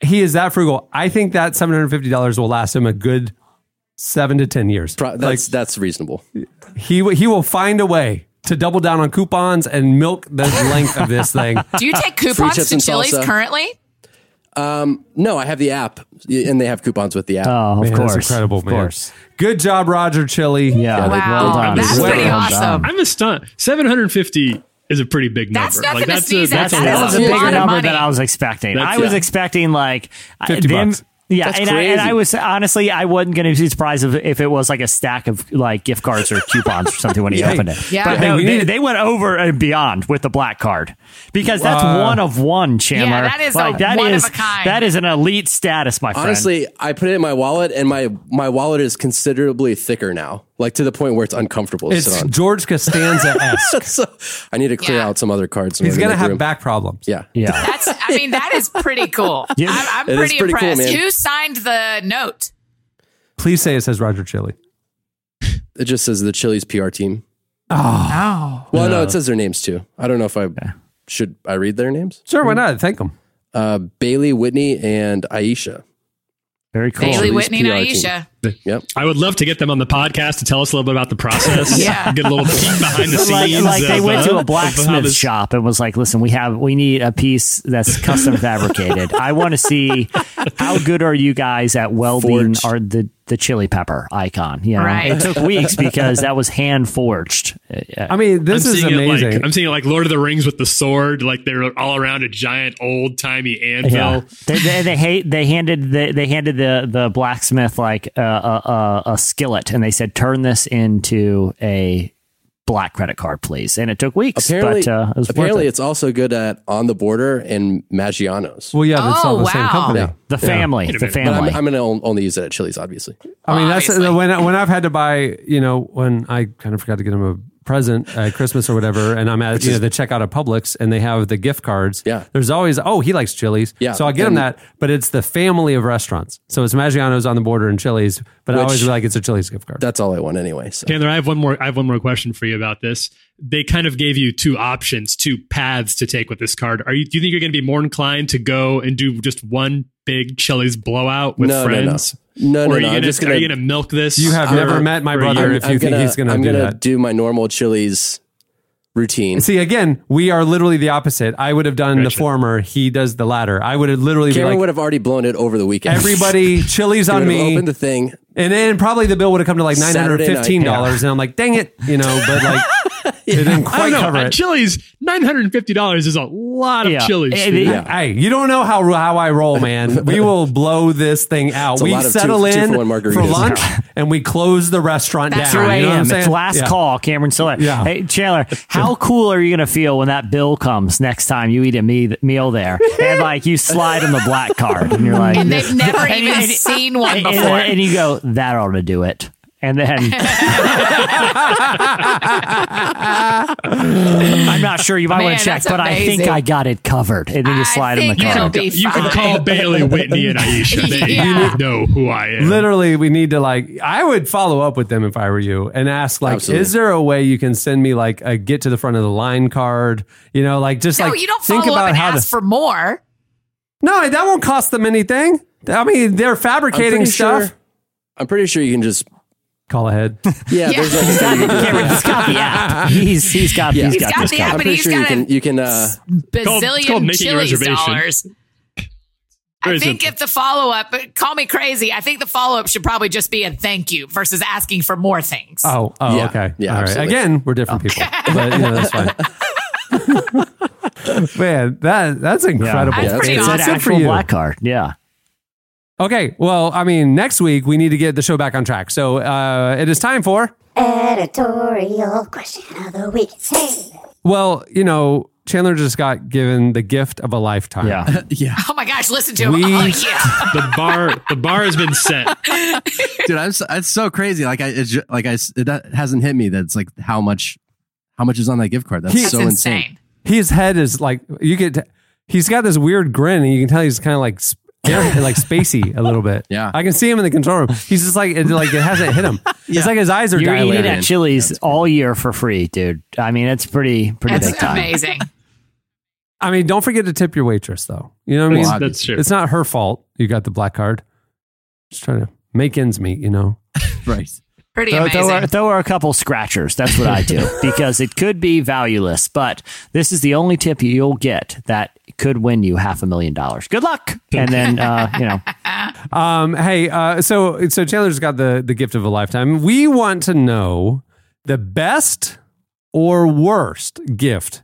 A: he is that frugal. I think that seven hundred fifty dollars will last him a good seven to ten years.
B: Pro-
A: like
B: that's that's reasonable.
A: he w- he will find a way to double down on coupons and milk the length of this thing. [LAUGHS]
E: Do you take coupons to
B: and
E: Chili's
B: salsa.
E: currently?
B: Um, no, I have the app, and they have coupons with the app.
C: Oh, of
A: Man,
C: course,
A: that's incredible,
C: of
A: man.
C: course.
A: Good job, Roger Chili.
C: Yeah,
B: Yeah, they-
E: Wow,
C: well done.
E: that's
A: Well
E: pretty
A: done.
E: awesome.
D: I'm astunned. 750 is a pretty big number.
E: That's nothing
D: like
E: to
D: that's
E: sneeze
D: a,
E: at.
D: that's a
E: That
C: that
D: lot.
C: a
E: a
C: bigger
E: lot of
C: number
E: money.
C: than I was expecting.
D: That's-
C: I was
D: yeah.
C: expecting like
A: 50
C: them.
A: bucks.
C: Yeah, and I, and. I was honestly, I wasn't going to be surprised if, if it was like a stack of like gift cards or coupons or something when he [LAUGHS]
A: Yeah.
C: opened it.
E: Yeah.
C: but no,
A: we
C: they, they went over and beyond with the black card because that's
A: Uh,
C: one of one, Chandler.
E: Yeah, that is a
C: like, that
E: one of a kind.
C: That is an elite status, my friend.
L: Honestly, I put it in my wallet, and my my wallet is considerably thicker now, like to the point where it's uncomfortable to
A: It's
L: sit on.
A: George [LAUGHS] Costanza esque.
L: so I need to clear
E: Yeah.
L: out some other cards.
A: He's
L: in
A: gonna
L: the
A: have
L: room.
A: back problems.
L: Yeah, [LAUGHS]
C: yeah.
E: That's, I mean, that is pretty cool. [LAUGHS]
C: Yeah.
E: I'm, I'm
L: It is
E: pretty,
L: pretty cool,
E: impressed.
L: man.
E: Who signed the note?
A: Please say it says Roger Chili.
L: it just says the Chili's PR team.
E: Oh.
L: Well, no, it says their names too. I don't know if I should I read their names.
A: Sure, why not? Thank him.
L: Uh, Bailey, Whitney, and Aisha.
C: Very cool.
E: Bailey,
L: Chili's
E: Whitney, and
L: PR.
E: Aisha.
L: Yep.
D: I would love to get them on the podcast to tell us a little bit about the process. [LAUGHS]
E: Yeah.
D: Get a little peek behind the [LAUGHS]
C: like,
D: scenes.
C: like they
D: of,
C: went
D: uh,
C: to a
D: how
C: blacksmith shop and was like, "Listen, we have we need a piece that's custom fabricated. I want to see how good are you guys at welding
L: Forged.
C: or the the chili pepper icon. You know,
E: Right.
C: it took weeks because that was hand forged. Uh,
A: I mean, this
D: I'm
A: is amazing.
D: Like, I'm seeing it like Lord of the Rings with the sword, like they're all around a giant old timey anvil.
C: Yeah. They, they, they hate. They handed the they handed the the blacksmith like a, a, a, a skillet, and they said, "Turn this into a black credit card, please." And it took weeks,
L: Apparently,
C: but uh, it was
L: apparently,
C: it.
L: it's also good at On the Border and Maggiano's.
A: well, yeah, that's all
E: Oh,
A: the same
E: wow.
A: company.
L: Yeah.
C: the family,
D: Wait a
C: the
D: minute.
L: But I'm,
C: family.
L: I'm going to only use it at Chili's, obviously.
A: I mean, that's when when I've had to buy, you know, when I kind of forgot to get him a present at Christmas or whatever, and I'm at you know the checkout at Publix and they have the gift cards.
L: Yeah.
A: there's always oh he likes Chili's.
L: Yeah,
A: so I get him that, but it's the family of restaurants. So it's Maggiano's on the border and Chili's, but I always be like it's a Chili's gift card.
L: That's all I want anyway. So.
D: Chandler, I have one more. I have one more question for you about this. They kind of gave you two options, two paths to take with this card. Are you? Do you think you're going to be more inclined to go and do just one big Chili's blowout with
L: No, no, no.
D: Friends?
L: No,
D: or
L: no,
D: are you
L: no, I'm
D: gonna,
L: just
D: are
L: gonna-
D: you going to milk this?
A: You have
D: for-
A: never met my
D: for a
A: brother
D: year?
A: if you think he's gonna
L: I'm
A: do
L: gonna
A: that.
L: do my normal Chili's routine.
A: See, again, we are literally the opposite. I would have done the former. He does the latter. I would have literally be
L: Cameron
A: like,
L: would have already blown it over the weekend.
A: everybody, [LAUGHS] Chili's on me.
L: Opened the thing.
A: And then probably the bill would have come to like nine hundred
L: Saturday night,
A: fifteen dollars, and I'm like, dang it, you know. But like, [LAUGHS] it didn't
D: I don't
A: quite
D: know.
A: cover it.
D: Chili's, nine hundred and fifty dollars is a lot of
C: Yeah.
D: Chili's. Food.
C: the-
L: Yeah.
A: Hey, you don't know how how I roll, man. [LAUGHS] We will blow this thing out.
L: It's
A: We settle
L: two- two
A: in
L: for one
A: for, lunch, [LAUGHS] and we close the restaurant
E: That's
A: down.
C: 2
A: You know what I'm
C: It's last
A: Yeah.
C: call, Cameron Stiller.
A: Yeah.
C: Hey, Chandler, [LAUGHS] how cool are you going to feel when that bill comes next time you eat a me- meal there and like you slide on the black card and you're like,
E: And they've never even seen one
C: and,
E: before.
C: and you go, that ought to do it. And then [LAUGHS] I'm not sure. You might
E: Man,
C: want to check,
E: that's
C: but I think. I got it covered. And then you slide in the
E: think it'll
C: card.
E: be
D: You can call Bailey, Whitney, and Aisha. They [LAUGHS]
E: Yeah.
D: know who I am.
A: Literally, we need to like. I would follow up with them if I were you and ask, like,
L: Absolutely.
A: is there a way you can send me like a get to the front of the line card? You know, like just
E: no,
A: like
E: you don't
A: think
E: follow up
A: about
E: and
A: how
E: ask
A: to.
E: for more.
A: No, that won't cost them anything. I mean, they're
L: I'm
A: fabricating stuff.
L: Sure, I'm pretty sure you can just.
A: Call ahead. [LAUGHS]
L: Yeah,
E: Yeah.
L: there's like a
C: He's got,
L: thing you can do.
C: Cameron, he's got the app. He's he's got
L: Yeah.
C: he's
E: He's
C: got,
E: got the app,
L: I'm pretty
E: he's
L: sure you can.
E: a
L: You can. Uh,
D: called- it's called making a
E: Chili's
D: reservation.
E: dollars. I think if the follow up, call me crazy. I think the follow up should probably just be a thank you versus asking for more things.
A: Oh, oh,
L: Yeah.
A: okay.
L: Yeah,
A: All right.
L: absolutely.
A: Again, we're different people, but you know that's fine. [LAUGHS] Man, that that's incredible.
E: That's pretty
C: It's an
E: awesome.
A: Good for
C: actual
A: you.
C: black card. Yeah.
A: Okay, well, I mean, next week we need to get the show back on track. So uh, it is time for.
M: Editorial question of the week. Hey.
A: Well, you know, Chandler just got given the gift of a lifetime.
C: Yeah. [LAUGHS]
B: yeah,
E: Oh my gosh, listen to him.
A: We-
E: Oh, yeah. [LAUGHS]
D: the bar, the bar has been set.
B: dude, I'm so, it's so crazy. Like I, it's ju- like I, s- it hasn't hit me that it's like how much, how much is on that gift card. That's
A: He-
B: so insane.
E: insane.
A: His head is like you get. He's got this weird grin, and you can tell he's kind of like. Sp- [LAUGHS] air- like spacey a little bit.
B: Yeah.
A: I can see him in the control room. He's just like it, like it hasn't hit him. [LAUGHS] It's like his eyes are
C: You're
A: dilated.
C: eating at Chili's all year for free, dude. I mean, it's pretty pretty
E: That's
C: big time.
E: amazing. [LAUGHS]
A: I mean, don't forget to tip your waitress, though. You know what I mean?
D: That's, that's true.
A: It's not her fault you got the black card. Just trying to make ends meet, you know?
B: Right.
E: Pretty
C: Throw,
E: amazing.
C: throw, her, throw her a couple scratchers. That's what I do [LAUGHS] because it could be valueless, but this is the only tip you'll get that could win you half a million dollars. Good luck, and then uh, you know, [LAUGHS]
A: Um, hey, uh, so so Chandler's got the the gift of a lifetime. We want to know the best or worst gift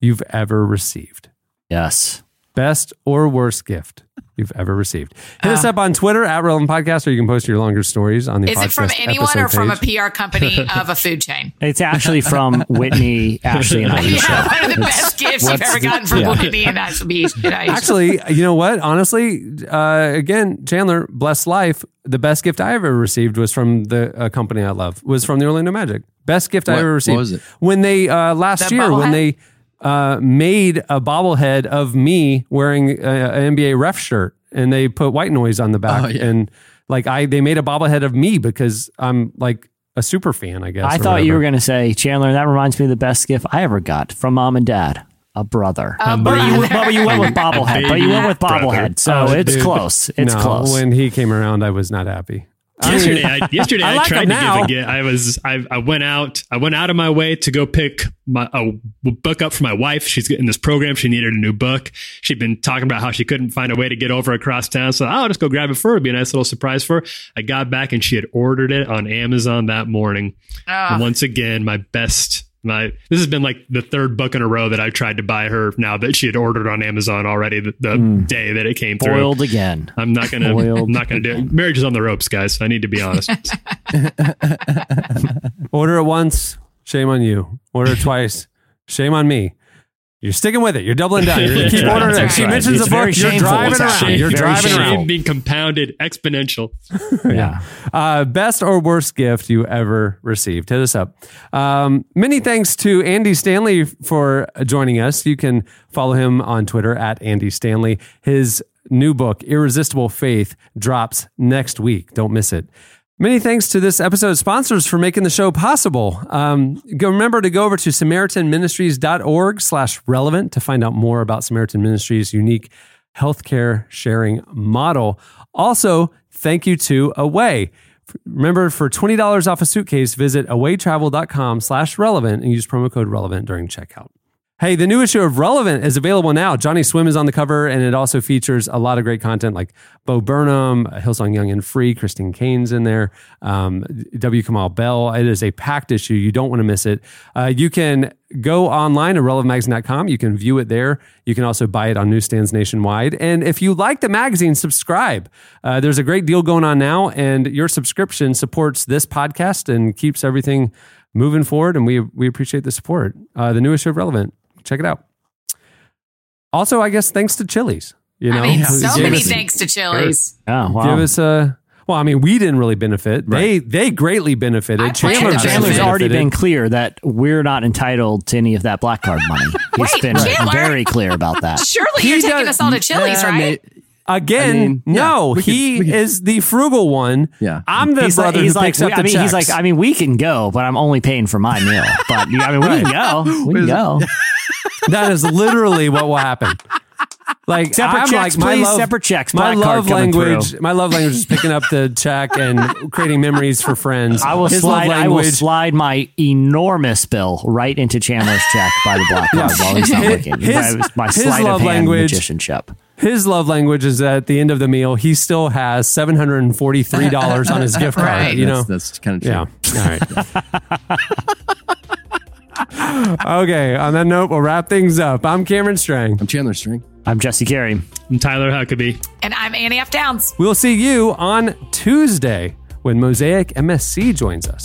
A: you've ever received.
C: yes,
A: Best or worst gift you've ever received. Hit us up on Twitter at Relevant Podcast, or you can post your longer stories on the
E: Is
A: podcast
E: it from anyone or from
A: page.
E: a PR company [LAUGHS] of a food chain?
C: It's actually from [LAUGHS] Whitney, Ashley, and Aisha.
E: Yeah, one of the
C: It's-
E: best gifts you've ever gotten from
C: yeah.
E: Whitney and Ashley. and [LAUGHS]
A: Actually, you know what? Honestly, uh, again, Chandler, blessed life. The best gift I ever received was from the uh, company I love. Was from the Orlando Magic. Best gift I
B: What-
A: ever
B: what
A: received.
B: was it?
A: When they uh, last
E: The
A: year when
E: bobblehead?
A: they uh, made a bobblehead of me wearing an NBA ref shirt, and they put white noise on the back,
B: Oh, yeah.
A: and like I, they made a bobblehead of me because I'm like a super fan. I guess.
C: I
A: or
C: thought you were going to say, Chandler, that reminds me of the best gift I ever got from mom and dad. A brother.
E: A
C: but, you, but you went with bobblehead. But you went with [LAUGHS] bobblehead. So
A: Oh,
C: it's
A: dude.
C: close. It's
A: no,
C: close.
A: When he came around, I was not happy. I mean,
D: Yesterday, I, yesterday [LAUGHS] I,
A: like
D: tried to
A: now.
D: give a gift. I was, I, I went out, I went out of my way to go pick my a book up for my wife. She's in this program. She needed a new book. She'd been talking about how she couldn't find a way to get over across town. So I'll just go grab it for her. It'd be a nice little surprise for her. I got back and she had ordered it on Amazon that morning.
E: Ah.
D: And once again, my best. My this has been like the third book in a row that I've tried to buy her now that she had ordered on Amazon already the, the hmm. day that it came through.
C: Boiled again.
D: I'm not gonna.
C: Boiled.
D: I'm not gonna do it. Marriage is on the ropes, guys. I need to be honest. [LAUGHS] [LAUGHS]
A: Order it once, shame on you. Order it twice, shame on me. You're sticking with it. You're doubling down. You're gonna [LAUGHS] keep
D: That's
A: ordering it.
C: right.
A: She
C: Right.
A: mentions
C: It's
A: a book. You're driving
C: what's
A: around.
C: happening.
A: You're
C: Very
A: driving
C: shameful.
A: around.
D: Shame being compounded exponential. [LAUGHS]
C: Yeah.
A: Uh, best or worst gift you ever received? Hit us up. Um, many thanks to Andy Stanley for joining us. You can follow him on Twitter at Andy Stanley. His new book, Irresistible Faith, drops next week. Don't miss it. Many thanks to this episode's sponsors for making the show possible. Um, go, remember to go over to SamaritanMinistries.org slash relevant to find out more about Samaritan Ministries' unique healthcare sharing model. Also, thank you to Away. Remember, for $20 off a suitcase, visit awaytravel.com slash relevant and use promo code relevant during checkout. Hey, the new issue of Relevant is available now. Johnny Swim is on the cover, and it also features a lot of great content like Bo Burnham, Hillsong Young and Free, Christine Caine's in there, um, W. Kamau Bell. It is a packed issue. You don't want to miss it. Uh, you can go online at relevantmagazine.com. You can view it there. You can also buy it on newsstands nationwide. And if you like the magazine, subscribe. Uh, there's a great deal going on now, and your subscription supports this podcast and keeps everything moving forward. And we we appreciate the support. Uh, the new issue of Relevant. Check it out. Also, I guess thanks to Chili's. You know,
E: I mean, so many
A: us-
E: thanks to Chili's.
C: Oh, wow.
A: Give us a. Well, I mean, we didn't really benefit. They they greatly benefited.
E: I
A: Chandler
C: Chandler's
A: benefited.
C: already been [LAUGHS] clear that we're not entitled to any of that black card money. [LAUGHS] He's
E: Wait,
C: been
E: Chandler?
C: very clear about that. [LAUGHS]
E: Surely
A: He
E: you're taking
A: does-
E: us all to Chili's,
B: Yeah,
E: right?
B: may-
A: Again,
B: I mean,
A: no,
B: we could-
A: he
B: we could-
A: is the frugal one.
B: Yeah.
A: I'm the
C: he's like,
A: brother
C: he's
A: who
C: like,
A: picks up
C: I mean,
A: checks.
C: he's like, I mean, we can go, but I'm only paying for my meal. But I mean, we can go. We can go.
A: That is literally what will happen. Like
C: Separate
A: I'm
C: checks,
A: like my
C: please.
A: love,
C: Separate checks.
A: My love language.
C: through.
A: My love language is picking up the check and creating memories for friends.
C: I will
A: His
C: slide.
A: love
C: I will
A: language.
C: slide my enormous bill right into Chandler's check by the black card while he's not
A: His-
C: looking.
A: his-
C: my my
A: his
C: sleight
A: love
C: of hand
A: language-
C: magicianship.
A: His love language is that at the end of the meal, he still has seven hundred and forty three dollars on his gift card.
E: Right.
A: You know,
B: that's, that's kind of true.
A: Yeah. All right. [LAUGHS] okay. On that note, we'll wrap things up. I'm Cameron Strang.
B: I'm Chandler Strang.
C: I'm Jesse Carey.
D: I'm Tyler Huckabee.
E: And I'm Annie F. Downs.
A: We'll see you on Tuesday when Mosaic MSC joins us.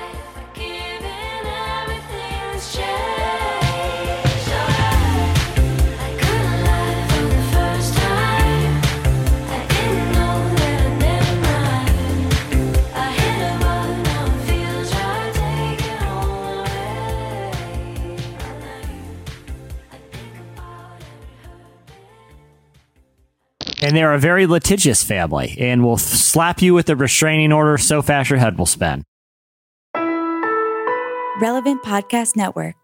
C: And they're a very litigious family and will slap you with a restraining order so fast your head will spin.
N: Relevant Podcast Network.